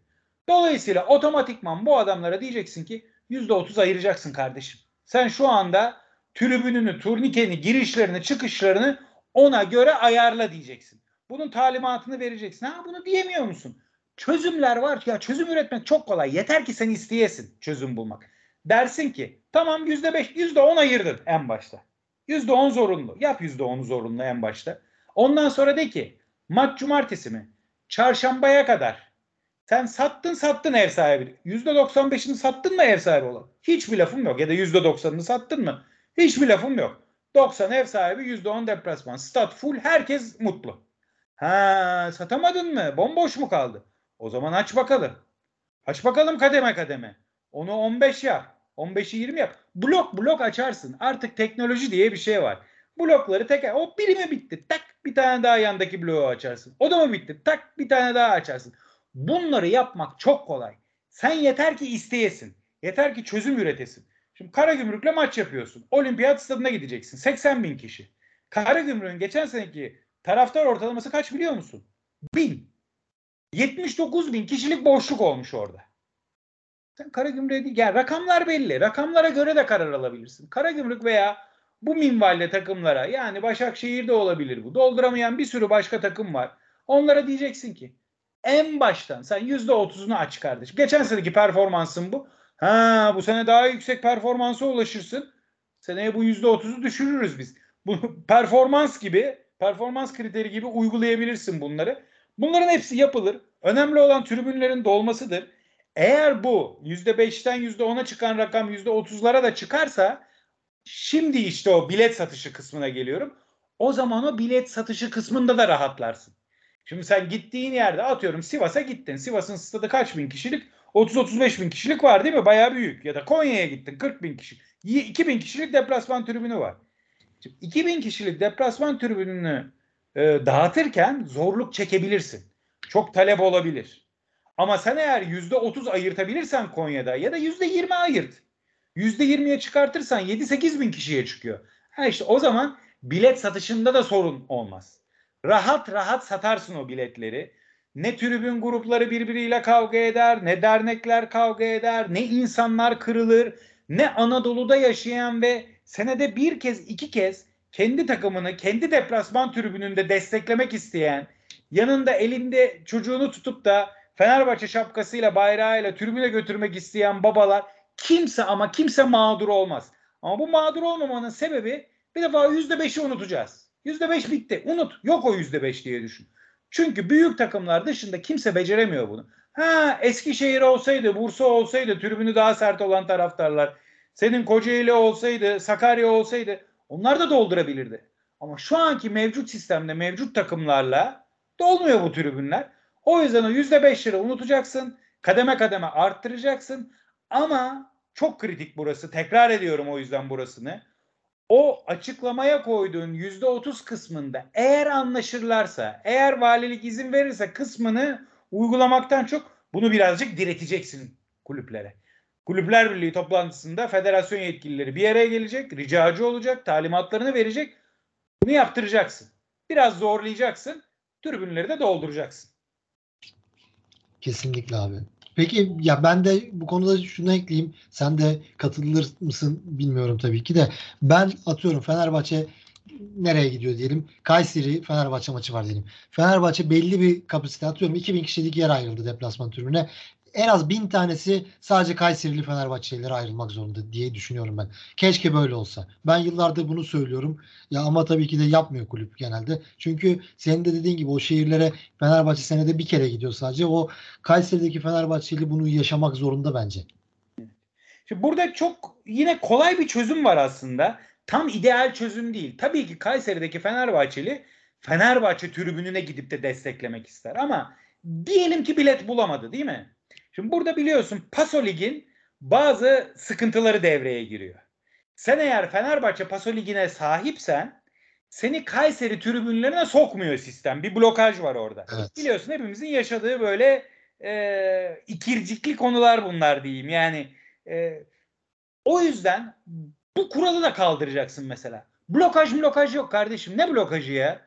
Dolayısıyla otomatikman bu adamlara diyeceksin ki %30 ayıracaksın kardeşim. Sen şu anda tribününü, turnikeni, girişlerini, çıkışlarını ona göre ayarla diyeceksin. Bunun talimatını vereceksin. Ha bunu diyemiyor musun? Çözümler var. Ya çözüm üretmek çok kolay. Yeter ki sen isteyesin çözüm bulmak. Dersin ki tamam yüzde beş, yüzde on ayırdın en başta. Yüzde on zorunlu. Yap yüzde onu zorunlu en başta. Ondan sonra de ki maç cumartesi mi? Çarşambaya kadar. Sen sattın sattın ev sahibi. Yüzde doksan beşini sattın mı ev sahibi olan? Hiçbir lafım yok. Ya da yüzde doksanını sattın mı? Hiçbir lafım yok. 90 ev sahibi yüzde on deplasman. Stat full herkes mutlu. Ha satamadın mı? Bomboş mu kaldı? O zaman aç bakalım. Aç bakalım kademe kademe. Onu 15 yap. 15'i 20 yap. Blok blok açarsın. Artık teknoloji diye bir şey var. Blokları teker. O biri mi bitti? Tak bir tane daha yandaki bloğu açarsın. O da mı bitti? Tak bir tane daha açarsın. Bunları yapmak çok kolay. Sen yeter ki isteyesin. Yeter ki çözüm üretesin. Şimdi Karagümrük'le maç yapıyorsun. Olimpiyat stadına gideceksin. 80 bin kişi. Karagümrük'ün geçen seneki taraftar ortalaması kaç biliyor musun? Bin. 79 bin kişilik boşluk olmuş orada. Sen Karagümrük'e değil. Yani rakamlar belli. Rakamlara göre de karar alabilirsin. Karagümrük veya bu minvalde takımlara yani Başakşehir'de olabilir bu. Dolduramayan bir sürü başka takım var. Onlara diyeceksin ki en baştan sen %30'unu aç kardeşim. Geçen seneki performansın bu. Ha bu sene daha yüksek performansa ulaşırsın. Seneye bu %30'u düşürürüz biz. Bu performans gibi, performans kriteri gibi uygulayabilirsin bunları. Bunların hepsi yapılır. Önemli olan tribünlerin dolmasıdır. Eğer bu %5'ten %10'a çıkan rakam %30'lara da çıkarsa şimdi işte o bilet satışı kısmına geliyorum. O zaman o bilet satışı kısmında da rahatlarsın. Şimdi sen gittiğin yerde atıyorum Sivas'a gittin. Sivas'ın stadı kaç bin kişilik? 30-35 bin kişilik var değil mi? Bayağı büyük. Ya da Konya'ya gittin 40 bin kişi. 2 bin kişilik deplasman tribünü var. Şimdi 2 bin kişilik deplasman tribününü e, dağıtırken zorluk çekebilirsin. Çok talep olabilir. Ama sen eğer %30 ayırtabilirsen Konya'da ya da %20 ayırt. %20'ye çıkartırsan 7-8 bin kişiye çıkıyor. Ha işte o zaman bilet satışında da sorun olmaz. Rahat rahat satarsın o biletleri. Ne tribün grupları birbiriyle kavga eder, ne dernekler kavga eder, ne insanlar kırılır, ne Anadolu'da yaşayan ve senede bir kez iki kez kendi takımını kendi deplasman tribününde desteklemek isteyen, yanında elinde çocuğunu tutup da Fenerbahçe şapkasıyla bayrağıyla tribüne götürmek isteyen babalar kimse ama kimse mağdur olmaz. Ama bu mağdur olmamanın sebebi bir defa %5'i unutacağız. %5 bitti. Unut. Yok o %5 diye düşün. Çünkü büyük takımlar dışında kimse beceremiyor bunu. Ha Eskişehir olsaydı, Bursa olsaydı, tribünü daha sert olan taraftarlar, senin Kocaeli olsaydı, Sakarya olsaydı onlar da doldurabilirdi. Ama şu anki mevcut sistemde mevcut takımlarla dolmuyor bu tribünler. O yüzden o %5'leri unutacaksın. Kademe kademe arttıracaksın. Ama çok kritik burası. Tekrar ediyorum o yüzden burasını. O açıklamaya koyduğun %30 kısmında eğer anlaşırlarsa, eğer valilik izin verirse kısmını uygulamaktan çok bunu birazcık direteceksin kulüplere. Kulüpler Birliği toplantısında federasyon yetkilileri bir araya gelecek, ricacı olacak, talimatlarını verecek. Bunu yaptıracaksın. Biraz zorlayacaksın, tribünleri de dolduracaksın. Kesinlikle abi. Peki ya ben de bu konuda şunu ekleyeyim. Sen de katılır mısın bilmiyorum tabii ki de. Ben atıyorum Fenerbahçe nereye gidiyor diyelim. Kayseri Fenerbahçe maçı var diyelim. Fenerbahçe belli bir kapasite atıyorum. 2000 kişilik yer ayrıldı deplasman tribüne. En az bin tanesi sadece Kayserili Fenerbahçelilere ayrılmak zorunda diye düşünüyorum ben. Keşke böyle olsa. Ben yıllardır bunu söylüyorum. Ya ama tabii ki de yapmıyor kulüp genelde. Çünkü senin de dediğin gibi o şehirlere Fenerbahçe senede bir kere gidiyor sadece. O Kayseri'deki Fenerbahçeli bunu yaşamak zorunda bence. Şimdi burada çok yine kolay bir çözüm var aslında. Tam ideal çözüm değil. Tabii ki Kayseri'deki Fenerbahçeli Fenerbahçe tribününe gidip de desteklemek ister ama diyelim ki bilet bulamadı değil mi? Şimdi burada biliyorsun Paso Lig'in bazı sıkıntıları devreye giriyor. Sen eğer Fenerbahçe Paso Ligi'ne sahipsen seni Kayseri tribünlerine sokmuyor sistem. Bir blokaj var orada. Evet. Biliyorsun hepimizin yaşadığı böyle e, ikircikli konular bunlar diyeyim. Yani e, o yüzden bu kuralı da kaldıracaksın mesela. Blokaj blokaj yok kardeşim. Ne blokajı ya?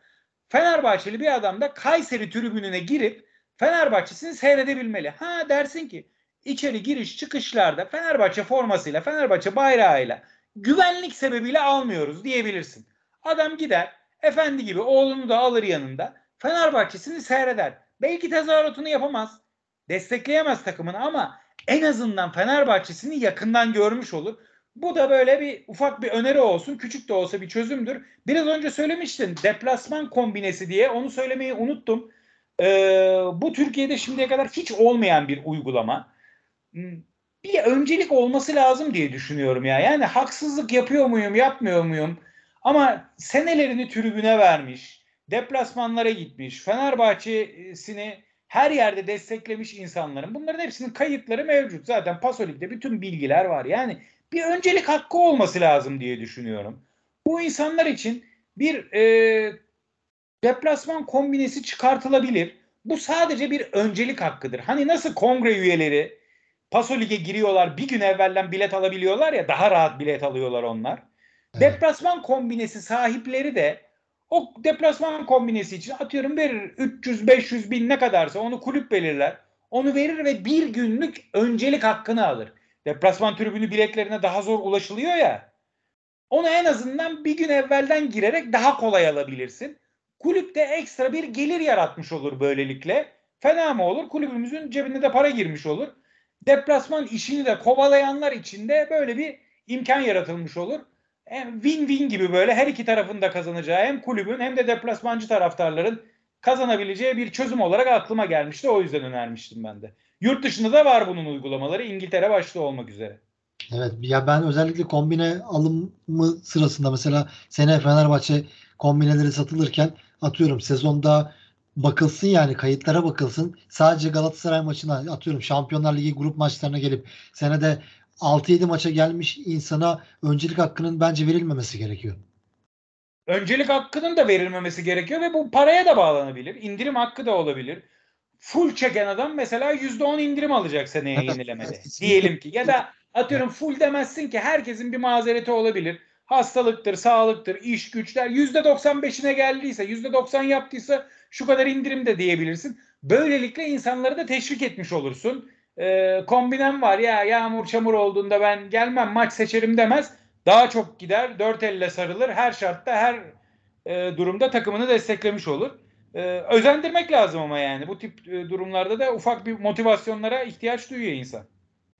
Fenerbahçeli bir adam da Kayseri tribününe girip Fenerbahçe'sini seyredebilmeli. Ha dersin ki içeri giriş çıkışlarda Fenerbahçe formasıyla, Fenerbahçe bayrağıyla güvenlik sebebiyle almıyoruz diyebilirsin. Adam gider efendi gibi oğlunu da alır yanında Fenerbahçe'sini seyreder. Belki tezahüratını yapamaz. Destekleyemez takımını ama en azından Fenerbahçe'sini yakından görmüş olur. Bu da böyle bir ufak bir öneri olsun. Küçük de olsa bir çözümdür. Biraz önce söylemiştin deplasman kombinesi diye. Onu söylemeyi unuttum. Ee, bu Türkiye'de şimdiye kadar hiç olmayan bir uygulama. Hmm, bir öncelik olması lazım diye düşünüyorum ya. Yani haksızlık yapıyor muyum, yapmıyor muyum? Ama senelerini tribüne vermiş, deplasmanlara gitmiş, Fenerbahçe'sini her yerde desteklemiş insanların. Bunların hepsinin kayıtları mevcut. Zaten Pasolik'te bütün bilgiler var. Yani bir öncelik hakkı olması lazım diye düşünüyorum. Bu insanlar için bir e, deplasman kombinesi çıkartılabilir. Bu sadece bir öncelik hakkıdır. Hani nasıl kongre üyeleri Paso Lig'e giriyorlar bir gün evvelden bilet alabiliyorlar ya daha rahat bilet alıyorlar onlar. Evet. Deplasman kombinesi sahipleri de o deplasman kombinesi için atıyorum verir 300-500 bin ne kadarsa onu kulüp belirler. Onu verir ve bir günlük öncelik hakkını alır. Deplasman tribünü biletlerine daha zor ulaşılıyor ya. Onu en azından bir gün evvelden girerek daha kolay alabilirsin. Kulüp de ekstra bir gelir yaratmış olur böylelikle. Fena mı olur? Kulübümüzün cebine de para girmiş olur. Deplasman işini de kovalayanlar için de böyle bir imkan yaratılmış olur. Hem win-win gibi böyle her iki tarafın da kazanacağı hem kulübün hem de deplasmancı taraftarların kazanabileceği bir çözüm olarak aklıma gelmişti. O yüzden önermiştim ben de. Yurt dışında da var bunun uygulamaları. İngiltere başta olmak üzere. Evet ya ben özellikle kombine alımı sırasında mesela sene Fenerbahçe kombineleri satılırken atıyorum sezonda bakılsın yani kayıtlara bakılsın. Sadece Galatasaray maçına atıyorum Şampiyonlar Ligi grup maçlarına gelip senede 6-7 maça gelmiş insana öncelik hakkının bence verilmemesi gerekiyor. Öncelik hakkının da verilmemesi gerekiyor ve bu paraya da bağlanabilir. İndirim hakkı da olabilir. Full çeken adam mesela %10 indirim alacak seneye yenilemede. Diyelim ki ya da atıyorum full demezsin ki herkesin bir mazereti olabilir. Hastalıktır, sağlıktır, iş güçler %95'ine geldiyse, %90 yaptıysa şu kadar indirim de diyebilirsin. Böylelikle insanları da teşvik etmiş olursun e, kombinem var ya yağmur çamur olduğunda ben gelmem maç seçerim demez. Daha çok gider dört elle sarılır her şartta her e, durumda takımını desteklemiş olur. E, özendirmek lazım ama yani bu tip e, durumlarda da ufak bir motivasyonlara ihtiyaç duyuyor insan.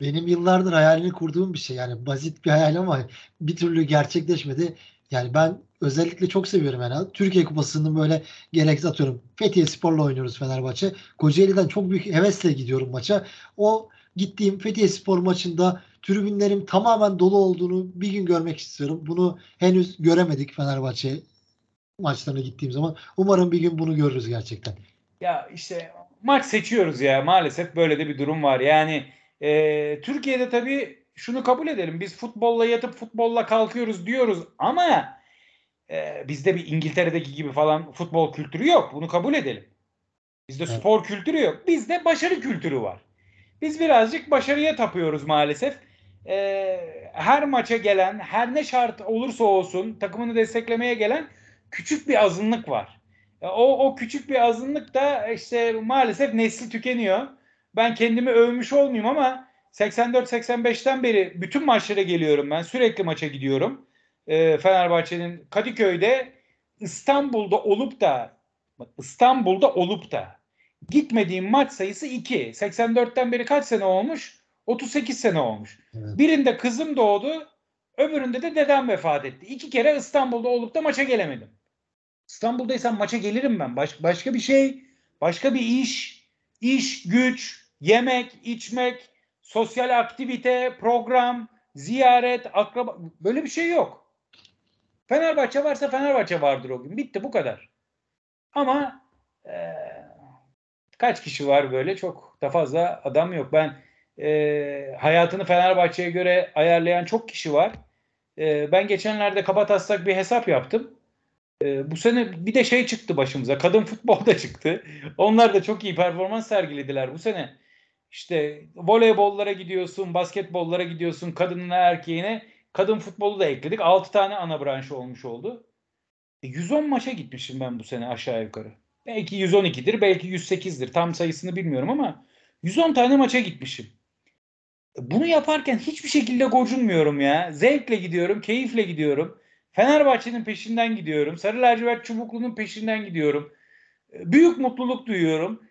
Benim yıllardır hayalini kurduğum bir şey yani basit bir hayal ama bir türlü gerçekleşmedi. Yani ben özellikle çok seviyorum yani. Türkiye Kupası'nın böyle gerekse atıyorum. Fethiye Spor'la oynuyoruz Fenerbahçe. Kocaeli'den çok büyük hevesle gidiyorum maça. O gittiğim Fethiye Spor maçında tribünlerin tamamen dolu olduğunu bir gün görmek istiyorum. Bunu henüz göremedik Fenerbahçe maçlarına gittiğim zaman. Umarım bir gün bunu görürüz gerçekten. Ya işte maç seçiyoruz ya maalesef böyle de bir durum var. Yani e, Türkiye'de tabii şunu kabul edelim. Biz futbolla yatıp futbolla kalkıyoruz diyoruz ama e, bizde bir İngiltere'deki gibi falan futbol kültürü yok. Bunu kabul edelim. Bizde evet. spor kültürü yok. Bizde başarı kültürü var. Biz birazcık başarıya tapıyoruz maalesef. E, her maça gelen, her ne şart olursa olsun takımını desteklemeye gelen küçük bir azınlık var. E, o, o küçük bir azınlık da işte maalesef nesli tükeniyor. Ben kendimi övmüş olmayayım ama 84-85'ten beri bütün maçlara geliyorum ben. Sürekli maça gidiyorum. E, Fenerbahçe'nin Kadıköy'de İstanbul'da olup da İstanbul'da olup da gitmediğim maç sayısı 2. 84'ten beri kaç sene olmuş? 38 sene olmuş. Evet. Birinde kızım doğdu, öbüründe de dedem vefat etti. İki kere İstanbul'da olup da maça gelemedim. İstanbul'daysam maça gelirim ben. Baş, başka bir şey, başka bir iş, iş, güç, yemek, içmek, sosyal aktivite, program, ziyaret, akraba böyle bir şey yok. Fenerbahçe varsa Fenerbahçe vardır o gün. Bitti bu kadar. Ama e, kaç kişi var böyle? Çok da fazla adam yok. Ben e, hayatını Fenerbahçe'ye göre ayarlayan çok kişi var. E, ben geçenlerde kaba bir hesap yaptım. E, bu sene bir de şey çıktı başımıza. Kadın futbolda çıktı. Onlar da çok iyi performans sergilediler bu sene işte voleybollara gidiyorsun, basketbollara gidiyorsun, kadınına erkeğine. Kadın futbolu da ekledik. 6 tane ana branş olmuş oldu. 110 maça gitmişim ben bu sene aşağı yukarı. Belki 112'dir, belki 108'dir. Tam sayısını bilmiyorum ama 110 tane maça gitmişim. Bunu yaparken hiçbir şekilde gocunmuyorum ya. Zevkle gidiyorum, keyifle gidiyorum. Fenerbahçe'nin peşinden gidiyorum. Sarı lacivert çubuklu'nun peşinden gidiyorum. Büyük mutluluk duyuyorum.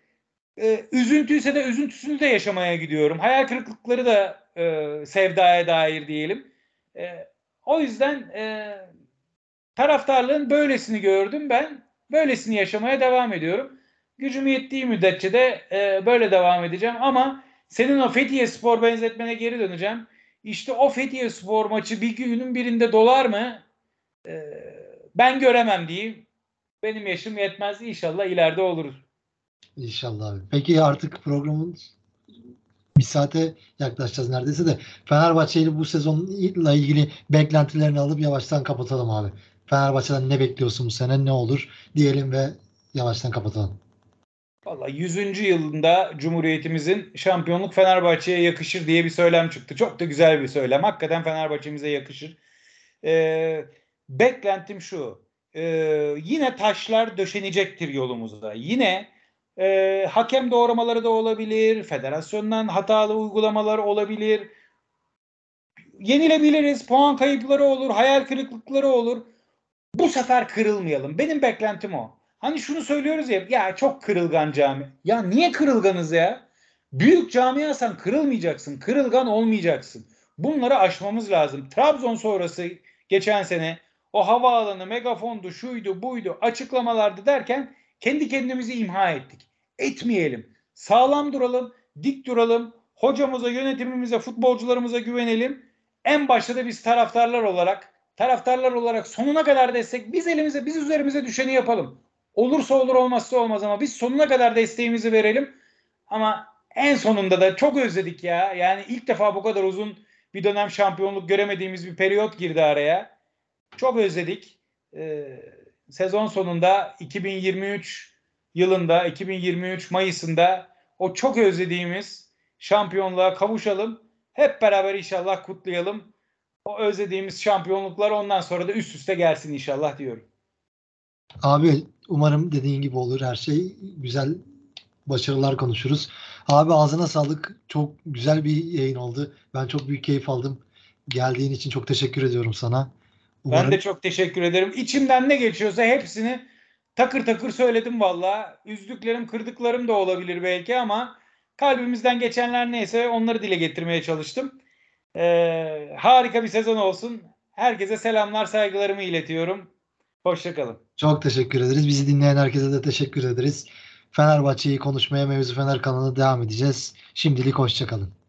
Ee, üzüntüyse de üzüntüsünü de yaşamaya gidiyorum. Hayal kırıklıkları da e, sevdaya dair diyelim. E, o yüzden e, taraftarlığın böylesini gördüm ben. Böylesini yaşamaya devam ediyorum. Gücüm yettiği müddetçe de e, böyle devam edeceğim ama senin o Fethiye Spor benzetmene geri döneceğim. İşte o Fethiye Spor maçı bir günün birinde dolar mı? E, ben göremem diyeyim. Benim yaşım yetmez. İnşallah ileride olur. İnşallah abi. Peki artık programın bir saate yaklaşacağız neredeyse de Fenerbahçe ile bu sezonla ilgili beklentilerini alıp yavaştan kapatalım abi. Fenerbahçe'den ne bekliyorsun bu sene ne olur diyelim ve yavaştan kapatalım. Valla 100. yılında Cumhuriyetimizin şampiyonluk Fenerbahçe'ye yakışır diye bir söylem çıktı. Çok da güzel bir söylem. Hakikaten Fenerbahçe'mize yakışır. Ee, beklentim şu. Ee, yine taşlar döşenecektir yolumuza. Yine e, hakem doğramaları da olabilir. Federasyondan hatalı uygulamalar olabilir. Yenilebiliriz. Puan kayıpları olur. Hayal kırıklıkları olur. Bu sefer kırılmayalım. Benim beklentim o. Hani şunu söylüyoruz ya ya çok kırılgan cami. Ya niye kırılganız ya? Büyük camiasan kırılmayacaksın. Kırılgan olmayacaksın. Bunları aşmamız lazım. Trabzon sonrası geçen sene o havaalanı megafondu şuydu buydu açıklamalardı derken kendi kendimizi imha ettik. Etmeyelim. Sağlam duralım, dik duralım. Hocamıza, yönetimimize, futbolcularımıza güvenelim. En başta da biz taraftarlar olarak taraftarlar olarak sonuna kadar destek biz elimize biz üzerimize düşeni yapalım. Olursa olur olmazsa olmaz ama biz sonuna kadar desteğimizi verelim. Ama en sonunda da çok özledik ya. Yani ilk defa bu kadar uzun bir dönem şampiyonluk göremediğimiz bir periyot girdi araya. Çok özledik. Ee, sezon sonunda 2023 yılında 2023 Mayıs'ında o çok özlediğimiz şampiyonluğa kavuşalım. Hep beraber inşallah kutlayalım. O özlediğimiz şampiyonluklar ondan sonra da üst üste gelsin inşallah diyorum. Abi umarım dediğin gibi olur her şey. Güzel başarılar konuşuruz. Abi ağzına sağlık. Çok güzel bir yayın oldu. Ben çok büyük keyif aldım. Geldiğin için çok teşekkür ediyorum sana. Umarım... Ben de çok teşekkür ederim. İçimden ne geçiyorsa hepsini takır takır söyledim valla. Üzdüklerim, kırdıklarım da olabilir belki ama kalbimizden geçenler neyse onları dile getirmeye çalıştım. Ee, harika bir sezon olsun. Herkese selamlar, saygılarımı iletiyorum. Hoşçakalın. Çok teşekkür ederiz. Bizi dinleyen herkese de teşekkür ederiz. Fenerbahçe'yi konuşmaya Mevzu Fener kanalına devam edeceğiz. Şimdilik hoşçakalın.